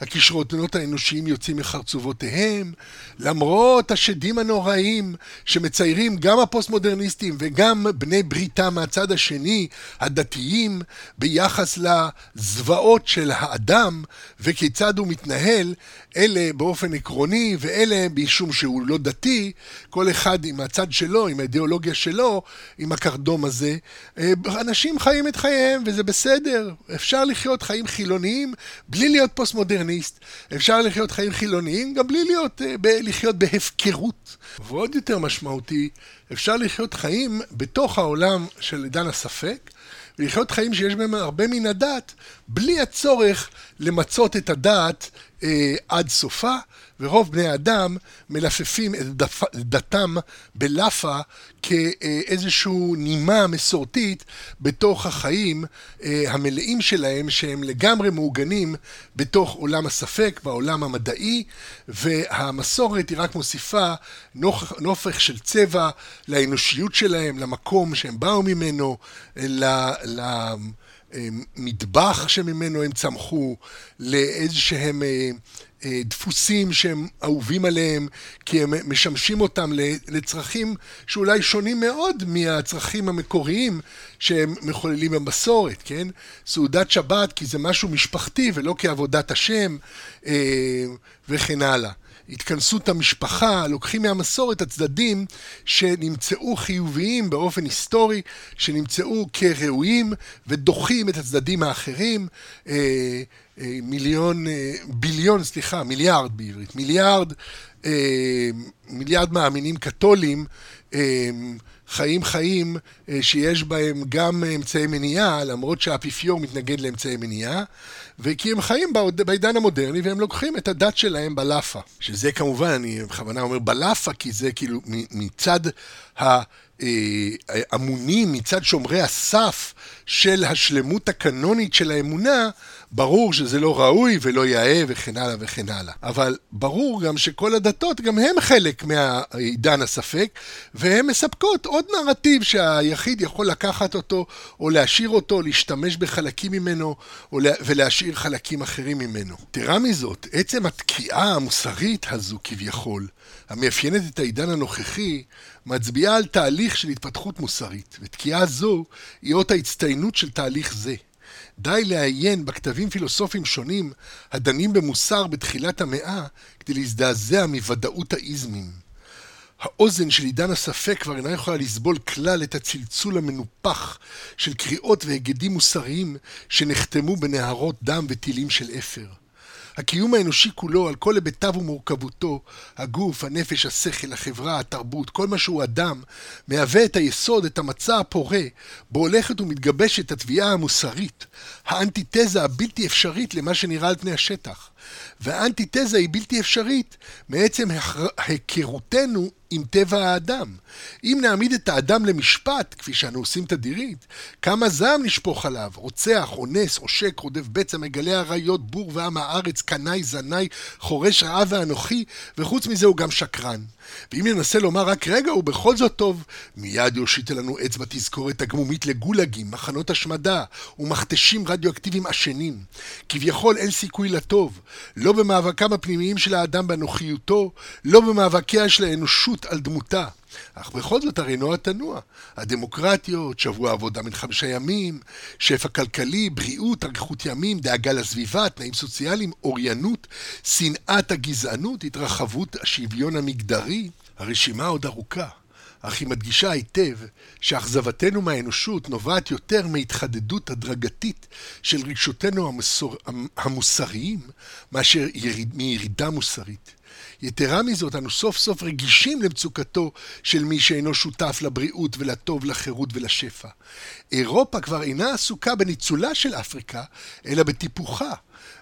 הכישרונות האנושיים יוצאים מחרצובותיהם, למרות השדים הנוראים שמציירים גם הפוסט-מודרניסטים וגם בני בריתם מהצד השני, הדתיים, ביחס לזוועות של האדם וכיצד הוא מתנהל, אלה באופן עקרוני ואלה משום שהוא לא דתי, כל אחד עם הצד שלו, עם האידיאולוגיה שלו, עם הקרדום הזה. אה, אנשים חיים את חייהם וזה בסדר, אפשר לחיות חיים חילוניים בלי להיות פוסט-מודרניסט, אפשר לחיות חיים חילוניים גם בלי להיות, אה, ב- לחיות בהפקרות. ועוד יותר משמעותי, אפשר לחיות חיים בתוך העולם של עידן הספק, ולחיות חיים שיש בהם הרבה מן הדת, בלי הצורך למצות את הדת אה, עד סופה, ורוב בני האדם מלפפים את דפ, דתם בלאפה כאיזושהי נימה מסורתית בתוך החיים אה, המלאים שלהם, שהם לגמרי מעוגנים בתוך עולם הספק, בעולם המדעי, והמסורת היא רק מוסיפה נופך, נופך של צבע לאנושיות שלהם, למקום שהם באו ממנו, ל... ל מטבח שממנו הם צמחו, לאיזשהם אה, אה, דפוסים שהם אהובים עליהם, כי הם משמשים אותם לצרכים שאולי שונים מאוד מהצרכים המקוריים שהם מחוללים במסורת, כן? סעודת שבת כי זה משהו משפחתי ולא כעבודת השם אה, וכן הלאה. התכנסות המשפחה, לוקחים מהמסורת הצדדים שנמצאו חיוביים באופן היסטורי, שנמצאו כראויים, ודוחים את הצדדים האחרים. אה, אה, מיליון, אה, ביליון, סליחה, מיליארד בעברית, מיליארד, מיליארד מאמינים קתולים חיים חיים שיש בהם גם אמצעי מניעה, למרות שהאפיפיור מתנגד לאמצעי מניעה, וכי הם חיים בעידן המודרני והם לוקחים את הדת שלהם בלאפה. שזה כמובן, אני בכוונה אומר בלאפה, כי זה כאילו מצד האמונים, מצד שומרי הסף של השלמות הקנונית של האמונה, ברור שזה לא ראוי ולא יאה וכן הלאה וכן הלאה. אבל ברור גם שכל הדתות, גם הם חלק מהעידן הספק, והן מספקות עוד נרטיב שהיחיד יכול לקחת אותו, או להשאיר אותו, להשתמש בחלקים ממנו, ולהשאיר חלקים אחרים ממנו. תראה מזאת, עצם התקיעה המוסרית הזו כביכול, המאפיינת את העידן הנוכחי, מצביעה על תהליך של התפתחות מוסרית, ותקיעה זו היא אות ההצטיינות של תהליך זה. די לעיין בכתבים פילוסופיים שונים הדנים במוסר בתחילת המאה כדי להזדעזע מוודאות האיזמים. האוזן של עידן הספק כבר אינה יכולה לסבול כלל את הצלצול המנופח של קריאות והיגדים מוסריים שנחתמו בנהרות דם וטילים של אפר. הקיום האנושי כולו, על כל היבטיו ומורכבותו, הגוף, הנפש, השכל, החברה, התרבות, כל מה שהוא אדם, מהווה את היסוד, את המצע הפורה, בו הולכת ומתגבשת התביעה המוסרית, האנטיתזה הבלתי אפשרית למה שנראה על פני השטח. והאנטיתזה היא בלתי אפשרית מעצם היכרותנו עם טבע האדם. אם נעמיד את האדם למשפט, כפי שאנו עושים תדירית, כמה זעם נשפוך עליו, רוצח, אונס, עושק, רודף בצע, מגלה עריות, בור ועם הארץ, קנאי, זנאי, חורש רעה ואנוכי, וחוץ מזה הוא גם שקרן. ואם ננסה לומר רק רגע, הוא בכל זאת טוב, מיד יושיט לנו אצבע תזכורת הגמומית לגולגים, מחנות השמדה ומכתשים רדיואקטיביים עשנים. כביכול אין סיכוי לטוב, לא במאבקם הפנימיים של האדם באנוכיותו, לא במאבקיה של האנושות על דמותה. אך בכל זאת הרי נוע תנוע. הדמוקרטיות, שבוע עבודה מן חמישה ימים, שפע כלכלי, בריאות, אריכות ימים, דאגה לסביבה, תנאים סוציאליים, אוריינות, שנאת הגזענות, התרחבות השוויון המגדרי. הרשימה עוד ארוכה. אך היא מדגישה היטב שאכזבתנו מהאנושות נובעת יותר מהתחדדות הדרגתית של רגשותינו המסור... המוסריים מאשר יריד... מירידה מוסרית. יתרה מזאת, אנו סוף סוף רגישים למצוקתו של מי שאינו שותף לבריאות ולטוב, לחירות ולשפע. אירופה כבר אינה עסוקה בניצולה של אפריקה, אלא בטיפוחה,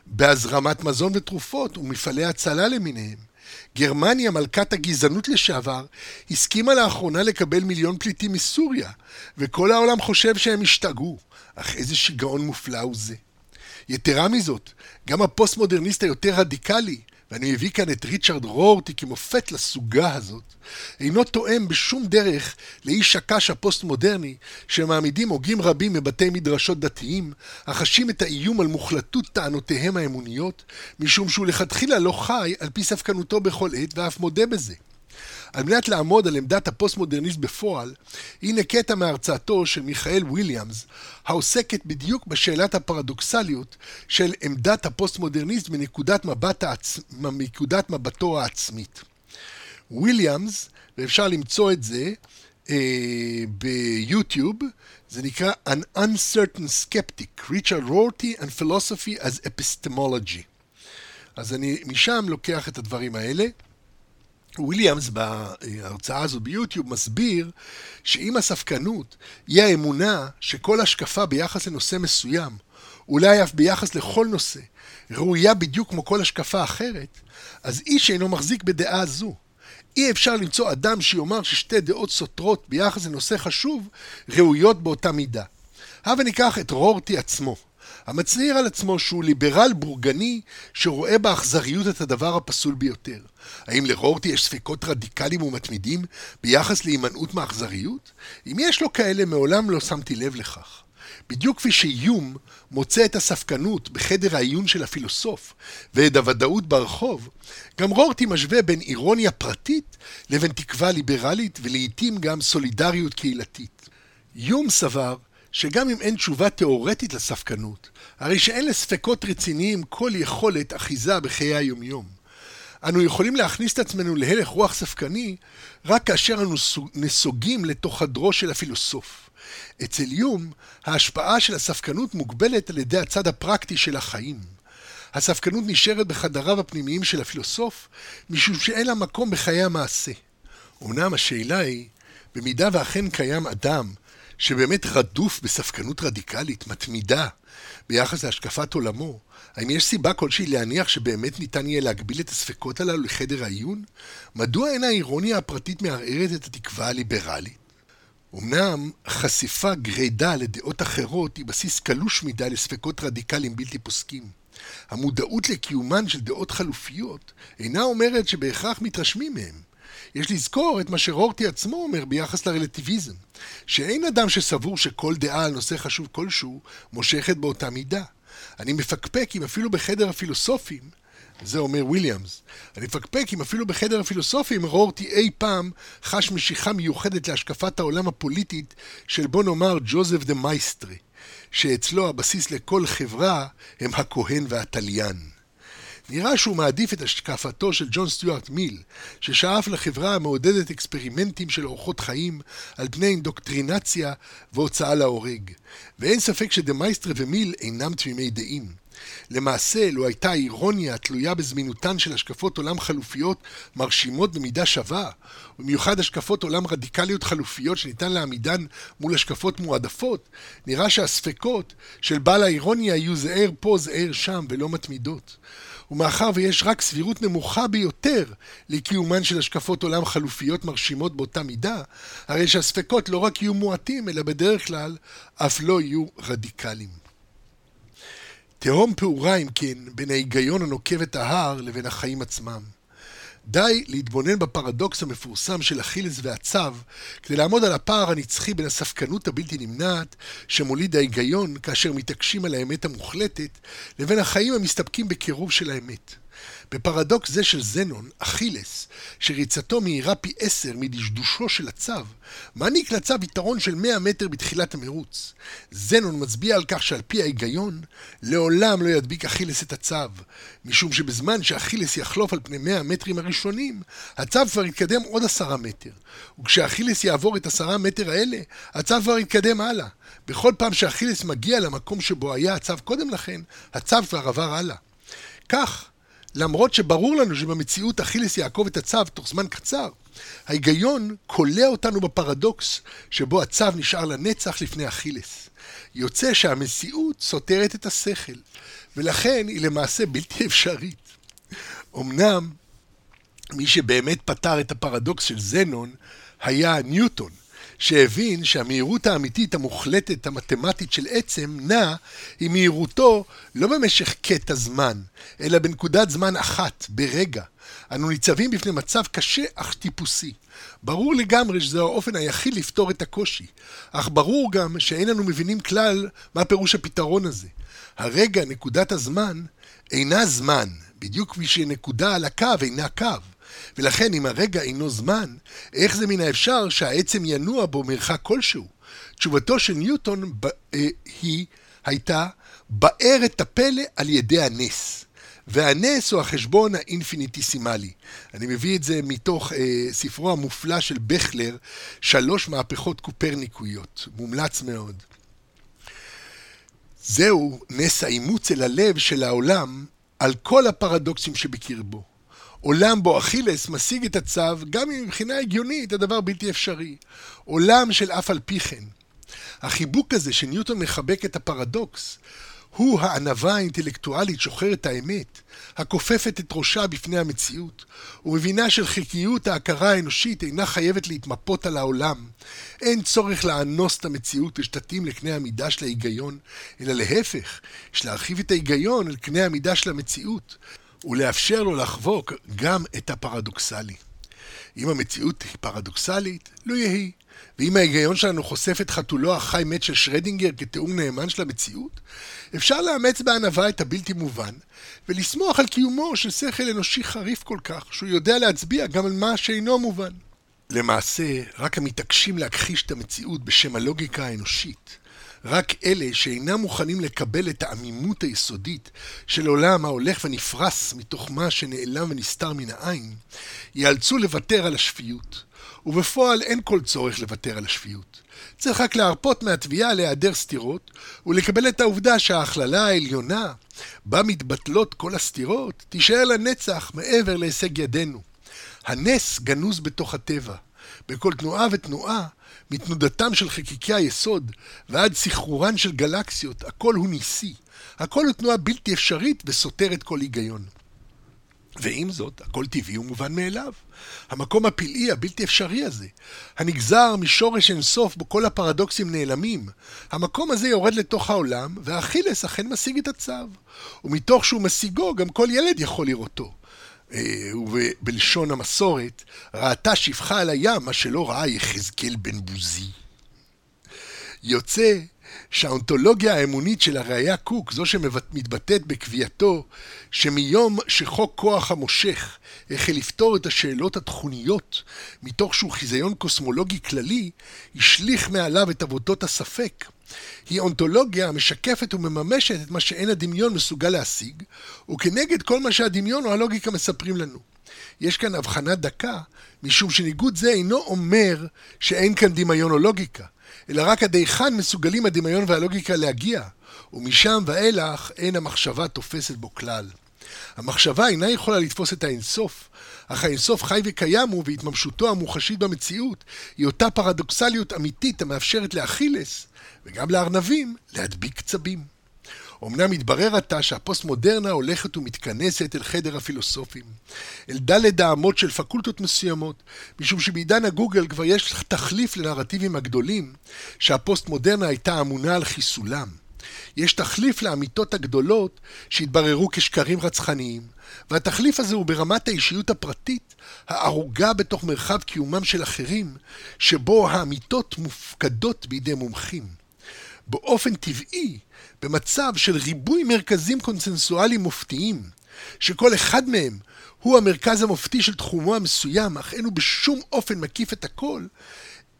בהזרמת מזון ותרופות ומפעלי הצלה למיניהם. גרמניה, מלכת הגזענות לשעבר, הסכימה לאחרונה לקבל מיליון פליטים מסוריה, וכל העולם חושב שהם השתגעו. אך איזה שיגעון מופלא הוא זה. יתרה מזאת, גם הפוסט-מודרניסט היותר רדיקלי, ואני מביא כאן את ריצ'רד רורטי כמופת לסוגה הזאת, אינו תואם בשום דרך לאיש הקש הפוסט-מודרני, שמעמידים הוגים רבים מבתי מדרשות דתיים, החשים את האיום על מוחלטות טענותיהם האמוניות, משום שהוא לכתחילה לא חי על פי ספקנותו בכל עת, ואף מודה בזה. על מנת לעמוד על עמדת הפוסט-מודרניסט בפועל, הנה קטע מהרצאתו של מיכאל וויליאמס, העוסקת בדיוק בשאלת הפרדוקסליות של עמדת הפוסט-מודרניסט מנקודת, מבט העצ... מנקודת מבטו העצמית. וויליאמס, ואפשר למצוא את זה אה, ביוטיוב, זה נקרא An Uncertain Skeptic, Richard Rorty and Philosophy as Epistemology. אז אני משם לוקח את הדברים האלה. וויליאמס בהרצאה הזו ביוטיוב מסביר שאם הספקנות היא האמונה שכל השקפה ביחס לנושא מסוים, אולי אף ביחס לכל נושא, ראויה בדיוק כמו כל השקפה אחרת, אז איש אינו מחזיק בדעה זו. אי אפשר למצוא אדם שיאמר ששתי דעות סותרות ביחס לנושא חשוב ראויות באותה מידה. הבה ניקח את רורטי עצמו. המצהיר על עצמו שהוא ליברל בורגני שרואה באכזריות את הדבר הפסול ביותר. האם לרורטי יש ספקות רדיקליים ומתמידים ביחס להימנעות מאכזריות? אם יש לו כאלה, מעולם לא שמתי לב לכך. בדיוק כפי שיום מוצא את הספקנות בחדר העיון של הפילוסוף ואת הוודאות ברחוב, גם רורטי משווה בין אירוניה פרטית לבין תקווה ליברלית ולעיתים גם סולידריות קהילתית. יום סבר שגם אם אין תשובה תאורטית לספקנות, הרי שאין לספקות רציניים כל יכולת אחיזה בחיי היומיום. אנו יכולים להכניס את עצמנו להלך רוח ספקני רק כאשר אנו נסוגים לתוך חדרו של הפילוסוף. אצל יום, ההשפעה של הספקנות מוגבלת על ידי הצד הפרקטי של החיים. הספקנות נשארת בחדריו הפנימיים של הפילוסוף, משום שאין לה מקום בחיי המעשה. אמנם השאלה היא, במידה ואכן קיים אדם שבאמת רדוף בספקנות רדיקלית, מתמידה, ביחס להשקפת עולמו, האם יש סיבה כלשהי להניח שבאמת ניתן יהיה להגביל את הספקות הללו לחדר העיון? מדוע אין האירוניה הפרטית מערערת את התקווה הליברלית? אמנם חשיפה גרידא לדעות אחרות היא בסיס קלוש מדי לספקות רדיקליים בלתי פוסקים. המודעות לקיומן של דעות חלופיות אינה אומרת שבהכרח מתרשמים מהם. יש לזכור את מה שרורטי עצמו אומר ביחס לרלטיביזם, שאין אדם שסבור שכל דעה על נושא חשוב כלשהו מושכת באותה מידה. אני מפקפק אם אפילו בחדר הפילוסופים, זה אומר וויליאמס, אני מפקפק אם אפילו בחדר הפילוסופים רורטי אי פעם חש משיכה מיוחדת להשקפת העולם הפוליטית של בוא נאמר ג'וזף דה מייסטרי, שאצלו הבסיס לכל חברה הם הכהן והתליין. נראה שהוא מעדיף את השקפתו של ג'ון סטיוארט מיל, ששאף לחברה המעודדת אקספרימנטים של אורחות חיים על פני אינדוקטרינציה והוצאה להורג. ואין ספק שדמייסטרה ומיל אינם תמימי דעים. למעשה, לו הייתה האירוניה התלויה בזמינותן של השקפות עולם חלופיות מרשימות במידה שווה, ובמיוחד השקפות עולם רדיקליות חלופיות שניתן להעמידן מול השקפות מועדפות, נראה שהספקות של בעל האירוניה יהיו זהר פה זהר שם ולא מתמידות. ומאחר ויש רק סבירות נמוכה ביותר לקיומן של השקפות עולם חלופיות מרשימות באותה מידה, הרי שהספקות לא רק יהיו מועטים, אלא בדרך כלל אף לא יהיו רדיקליים. תהום פעורה, אם כן, בין ההיגיון הנוקב את ההר לבין החיים עצמם. די להתבונן בפרדוקס המפורסם של אכילס והצו, כדי לעמוד על הפער הנצחי בין הספקנות הבלתי נמנעת שמוליד ההיגיון כאשר מתעקשים על האמת המוחלטת, לבין החיים המסתפקים בקירוב של האמת. בפרדוקס זה של זנון, אכילס, שריצתו מהירה פי עשר מדשדושו של הצו, מעניק לצו יתרון של 100 מטר בתחילת המרוץ. זנון מצביע על כך שעל פי ההיגיון, לעולם לא ידביק אכילס את הצו, משום שבזמן שאכילס יחלוף על פני 100 המטרים הראשונים, הצו כבר יתקדם עוד עשרה מטר, וכשאכילס יעבור את עשרה מטר האלה, הצו כבר יתקדם הלאה. בכל פעם שאכילס מגיע למקום שבו היה הצו קודם לכן, הצו כבר עבר הלאה. כך, למרות שברור לנו שבמציאות אכילס יעקב את הצו תוך זמן קצר, ההיגיון כולא אותנו בפרדוקס שבו הצו נשאר לנצח לפני אכילס. יוצא שהמציאות סותרת את השכל, ולכן היא למעשה בלתי אפשרית. אמנם, מי שבאמת פתר את הפרדוקס של זנון היה ניוטון, שהבין שהמהירות האמיתית המוחלטת המתמטית של עצם נע היא מהירותו לא במשך קטע זמן, אלא בנקודת זמן אחת, ברגע. אנו ניצבים בפני מצב קשה אך טיפוסי. ברור לגמרי שזה האופן היחיד לפתור את הקושי, אך ברור גם שאין אנו מבינים כלל מה פירוש הפתרון הזה. הרגע, נקודת הזמן, אינה זמן, בדיוק כפי שנקודה על הקו אינה קו. ולכן אם הרגע אינו זמן, איך זה מן האפשר שהעצם ינוע בו מרחק כלשהו? תשובתו של ניוטון ב, אה, היא הייתה, באר את הפלא על ידי הנס. והנס הוא החשבון האינפיניטיסימלי. אני מביא את זה מתוך אה, ספרו המופלא של בכלר, שלוש מהפכות קופרניקויות. מומלץ מאוד. זהו נס האימוץ אל הלב של העולם על כל הפרדוקסים שבקרבו. עולם בו אכילס משיג את הצו, גם אם מבחינה הגיונית הדבר בלתי אפשרי. עולם של אף על פי כן. החיבוק הזה שניוטון מחבק את הפרדוקס, הוא הענווה האינטלקטואלית שוחרת האמת, הכופפת את ראשה בפני המציאות, ומבינה של חלקיות ההכרה האנושית אינה חייבת להתמפות על העולם. אין צורך לאנוס את המציאות ושתתאים לקנה המידה של ההיגיון, אלא להפך, יש להרחיב את ההיגיון אל קנה המידה של המציאות. ולאפשר לו לחבוק גם את הפרדוקסלי. אם המציאות היא פרדוקסלית, לא יהי. ואם ההיגיון שלנו חושף את חתולו החי מת של שרדינגר כתיאור נאמן של המציאות, אפשר לאמץ בענווה את הבלתי מובן, ולסמוך על קיומו של שכל אנושי חריף כל כך, שהוא יודע להצביע גם על מה שאינו מובן. למעשה, רק המתעקשים להכחיש את המציאות בשם הלוגיקה האנושית, רק אלה שאינם מוכנים לקבל את העמימות היסודית של עולם ההולך ונפרס מתוך מה שנעלם ונסתר מן העין, ייאלצו לוותר על השפיות. ובפועל אין כל צורך לוותר על השפיות. צריך רק להרפות מהתביעה להיעדר סתירות, ולקבל את העובדה שההכללה העליונה, בה מתבטלות כל הסתירות, תישאר לנצח מעבר להישג ידינו. הנס גנוז בתוך הטבע. בכל תנועה ותנועה מתנודתם של חקיקי היסוד ועד סחרורן של גלקסיות, הכל הוא ניסי. הכל הוא תנועה בלתי אפשרית וסותרת כל היגיון. ועם זאת, הכל טבעי ומובן מאליו. המקום הפלאי הבלתי אפשרי הזה, הנגזר משורש אינסוף בו כל הפרדוקסים נעלמים, המקום הזה יורד לתוך העולם, ואכילס אכן משיג את הצו. ומתוך שהוא משיגו, גם כל ילד יכול לראותו. אה, ובלשון המסורת, ראתה שפחה על הים מה שלא ראה יחזקאל בן בוזי. יוצא שהאונתולוגיה האמונית של הראייה קוק, זו שמתבטאת בקביעתו שמיום שחוק כוח המושך החל לפתור את השאלות התכוניות מתוך שהוא חיזיון קוסמולוגי כללי, השליך מעליו את עבודות הספק, היא אונתולוגיה המשקפת ומממשת את מה שאין הדמיון מסוגל להשיג, וכנגד כל מה שהדמיון או הלוגיקה מספרים לנו. יש כאן הבחנה דקה, משום שניגוד זה אינו אומר שאין כאן דמיון או לוגיקה, אלא רק עד היכן מסוגלים הדמיון והלוגיקה להגיע, ומשם ואילך אין המחשבה תופסת בו כלל. המחשבה אינה יכולה לתפוס את האינסוף, אך האינסוף חי וקיים הוא, והתממשותו המוחשית במציאות היא אותה פרדוקסליות אמיתית המאפשרת לאכילס, וגם לארנבים, להדביק קצבים. אמנם מתברר עתה שהפוסט-מודרנה הולכת ומתכנסת אל חדר הפילוסופים, אל דלת האמות של פקולטות מסוימות, משום שבעידן הגוגל כבר יש תחליף לנרטיבים הגדולים שהפוסט-מודרנה הייתה אמונה על חיסולם. יש תחליף לאמיתות הגדולות שהתבררו כשקרים רצחניים, והתחליף הזה הוא ברמת האישיות הפרטית, הערוגה בתוך מרחב קיומם של אחרים, שבו האמיתות מופקדות בידי מומחים. באופן טבעי, במצב של ריבוי מרכזים קונסנסואליים מופתיים, שכל אחד מהם הוא המרכז המופתי של תחומו המסוים, אך אין הוא בשום אופן מקיף את הכל,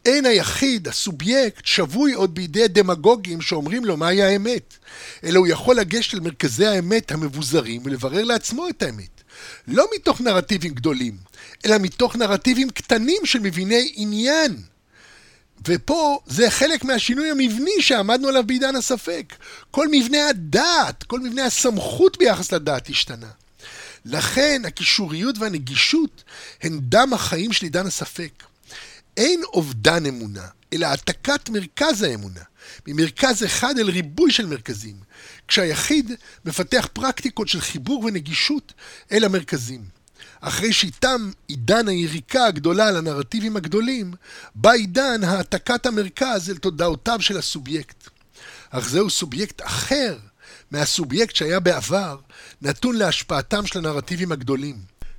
אין היחיד, הסובייקט, שבוי עוד בידי דמגוגים שאומרים לו מהי האמת, אלא הוא יכול לגשת אל מרכזי האמת המבוזרים ולברר לעצמו את האמת. לא מתוך נרטיבים גדולים, אלא מתוך נרטיבים קטנים של מביני עניין. ופה זה חלק מהשינוי המבני שעמדנו עליו בעידן הספק. כל מבנה הדעת, כל מבנה הסמכות ביחס לדעת השתנה. לכן הקישוריות והנגישות הן דם החיים של עידן הספק. אין אובדן אמונה, אלא העתקת מרכז האמונה, ממרכז אחד אל ריבוי של מרכזים, כשהיחיד מפתח פרקטיקות של חיבור ונגישות אל המרכזים. אחרי שאיתם עידן היריקה הגדולה על הנרטיבים הגדולים, בא עידן העתקת המרכז אל תודעותיו של הסובייקט. אך זהו סובייקט אחר מהסובייקט שהיה בעבר, נתון להשפעתם של הנרטיבים הגדולים.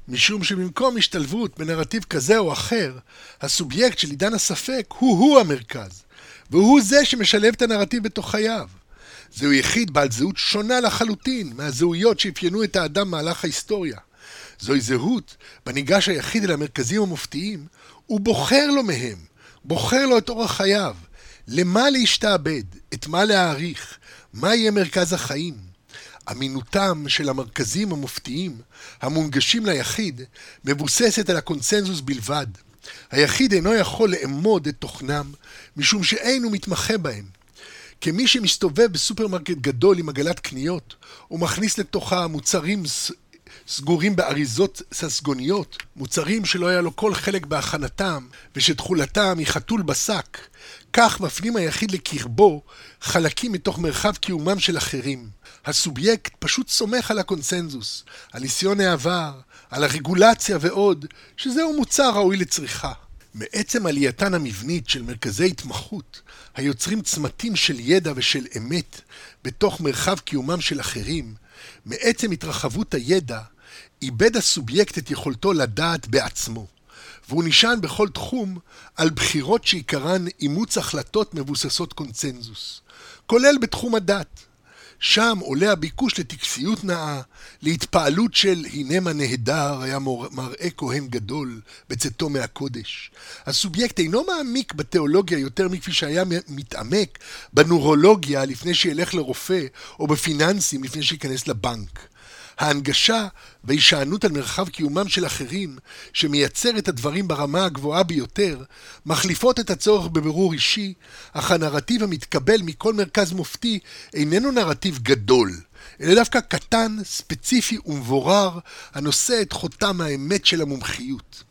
משום שבמקום השתלבות בנרטיב כזה או אחר, הסובייקט של עידן הספק הוא-הוא המרכז, והוא זה שמשלב את הנרטיב בתוך חייו. זהו יחיד בעל זהות שונה לחלוטין מהזהויות שאפיינו את האדם במהלך ההיסטוריה. זוהי זהות בה ניגש היחיד אל המרכזים המופתיים, הוא בוחר לו מהם, בוחר לו את אורח חייו, למה להשתעבד, את מה להעריך, מה יהיה מרכז החיים. אמינותם של המרכזים המופתיים, המונגשים ליחיד, מבוססת על הקונצנזוס בלבד. היחיד אינו יכול לאמוד את תוכנם, משום שאין הוא מתמחה בהם. כמי שמסתובב בסופרמרקט גדול עם עגלת קניות, ומכניס לתוכה מוצרים סגורים באריזות ססגוניות, מוצרים שלא היה לו כל חלק בהכנתם, ושתכולתם היא חתול בשק, כך מפנים היחיד לקרבו חלקים מתוך מרחב קיומם של אחרים. הסובייקט פשוט סומך על הקונסנזוס, על ניסיון העבר, על הרגולציה ועוד, שזהו מוצר ראוי לצריכה. מעצם עלייתן המבנית של מרכזי התמחות, היוצרים צמתים של ידע ושל אמת בתוך מרחב קיומם של אחרים, מעצם התרחבות הידע, איבד הסובייקט את יכולתו לדעת בעצמו, והוא נשען בכל תחום על בחירות שעיקרן אימוץ החלטות מבוססות קונצנזוס, כולל בתחום הדת. שם עולה הביקוש לטקסיות נאה, להתפעלות של הנה מה נהדר היה מראה כהן גדול בצאתו מהקודש. הסובייקט אינו מעמיק בתיאולוגיה יותר מכפי שהיה מתעמק בנורולוגיה לפני שילך לרופא, או בפיננסים לפני שייכנס לבנק. ההנגשה והישענות על מרחב קיומם של אחרים, שמייצר את הדברים ברמה הגבוהה ביותר, מחליפות את הצורך בבירור אישי, אך הנרטיב המתקבל מכל מרכז מופתי איננו נרטיב גדול, אלא דווקא קטן, ספציפי ומבורר, הנושא את חותם האמת של המומחיות.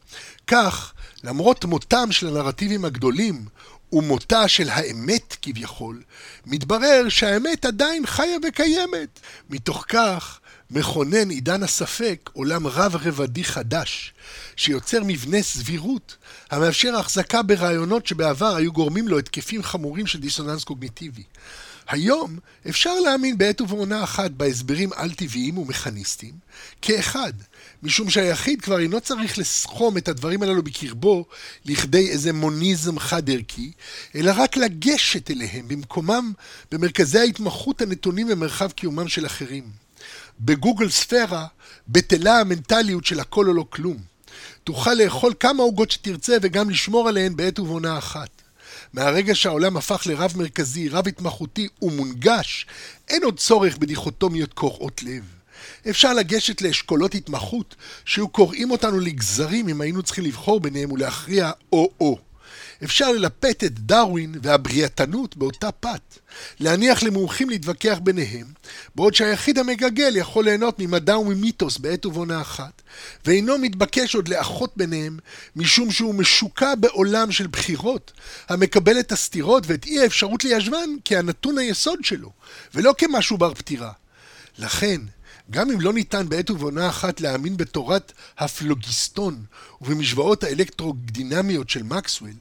כך, למרות מותם של הנרטיבים הגדולים, ומותה של האמת כביכול, מתברר שהאמת עדיין חיה וקיימת. מתוך כך, מכונן עידן הספק עולם רב-רבדי חדש, שיוצר מבנה סבירות המאפשר החזקה ברעיונות שבעבר היו גורמים לו התקפים חמורים של דיסוננס קוגניטיבי. היום אפשר להאמין בעת ובעונה אחת בהסברים על-טבעיים ומכניסטיים כאחד, משום שהיחיד כבר אינו צריך לסכום את הדברים הללו בקרבו לכדי איזה מוניזם חד-ערכי, אלא רק לגשת אליהם במקומם במרכזי ההתמחות הנתונים במרחב קיומם של אחרים. בגוגל ספירה בטלה המנטליות של הכל או לא כלום. תוכל לאכול כמה עוגות שתרצה וגם לשמור עליהן בעת ובעונה אחת. מהרגע שהעולם הפך לרב מרכזי, רב התמחותי ומונגש, אין עוד צורך בדיכוטומיות קורעות לב. אפשר לגשת לאשכולות התמחות שהיו קוראים אותנו לגזרים אם היינו צריכים לבחור ביניהם ולהכריע או-או. אפשר ללפת את דרווין והבריאתנות באותה פת, להניח למומחים להתווכח ביניהם, בעוד שהיחיד המגגל יכול ליהנות ממדע וממיתוס בעת ובעונה אחת, ואינו מתבקש עוד לאחות ביניהם, משום שהוא משוקע בעולם של בחירות, המקבל את הסתירות ואת אי האפשרות לישבן כהנתון היסוד שלו, ולא כמשהו בר פטירה. לכן, גם אם לא ניתן בעת ובעונה אחת להאמין בתורת הפלוגיסטון ובמשוואות האלקטרודינמיות של מקסוול,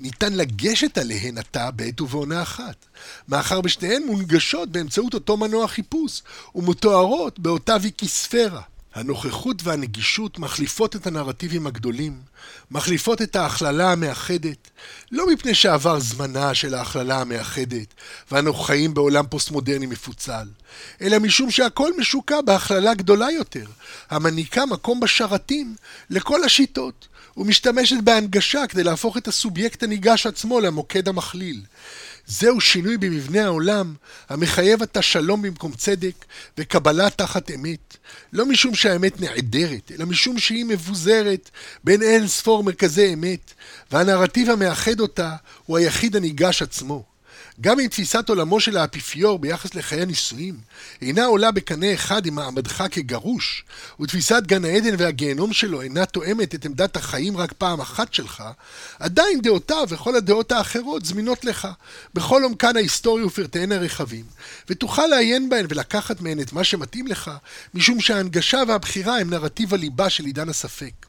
ניתן לגשת עליהן עתה בעת ובעונה אחת, מאחר בשתיהן מונגשות באמצעות אותו מנוע חיפוש ומתוארות באותה ויקיספירה. הנוכחות והנגישות מחליפות את הנרטיבים הגדולים, מחליפות את ההכללה המאחדת, לא מפני שעבר זמנה של ההכללה המאחדת, ואנו חיים בעולם פוסט-מודרני מפוצל, אלא משום שהכל משוקע בהכללה גדולה יותר, המעניקה מקום בשרתים לכל השיטות, ומשתמשת בהנגשה כדי להפוך את הסובייקט הניגש עצמו למוקד המכליל. זהו שינוי במבנה העולם המחייב את השלום במקום צדק וקבלה תחת אמת. לא משום שהאמת נעדרת, אלא משום שהיא מבוזרת בין אין ספור מרכזי אמת, והנרטיב המאחד אותה הוא היחיד הניגש עצמו. גם אם תפיסת עולמו של האפיפיור ביחס לחיי הנישואים אינה עולה בקנה אחד עם מעמדך כגרוש, ותפיסת גן העדן והגיהנום שלו אינה תואמת את עמדת החיים רק פעם אחת שלך, עדיין דעותיו וכל הדעות האחרות זמינות לך, בכל עומקן ההיסטורי ופרטיהן הרחבים, ותוכל לעיין בהן ולקחת מהן את מה שמתאים לך, משום שההנגשה והבחירה הם נרטיב הליבה של עידן הספק.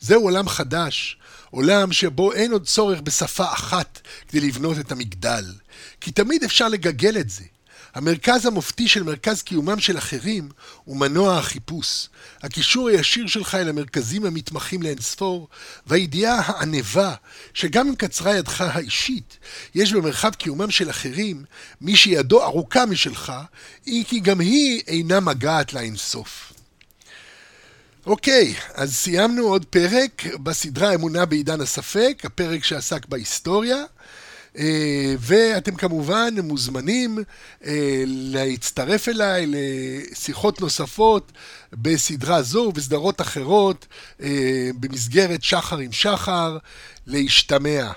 זהו עולם חדש, עולם שבו אין עוד צורך בשפה אחת כדי לבנות את המגדל. כי תמיד אפשר לגגל את זה. המרכז המופתי של מרכז קיומם של אחרים הוא מנוע החיפוש. הקישור הישיר שלך אל המרכזים המתמחים לאינספור, והידיעה הענבה שגם אם קצרה ידך האישית, יש במרחב קיומם של אחרים מי שידו ארוכה משלך, היא כי גם היא אינה מגעת לאינסוף. אוקיי, אז סיימנו עוד פרק בסדרה אמונה בעידן הספק, הפרק שעסק בהיסטוריה. אה, ואתם כמובן מוזמנים אה, להצטרף אליי לשיחות נוספות בסדרה זו ובסדרות אחרות אה, במסגרת שחר עם שחר, להשתמע.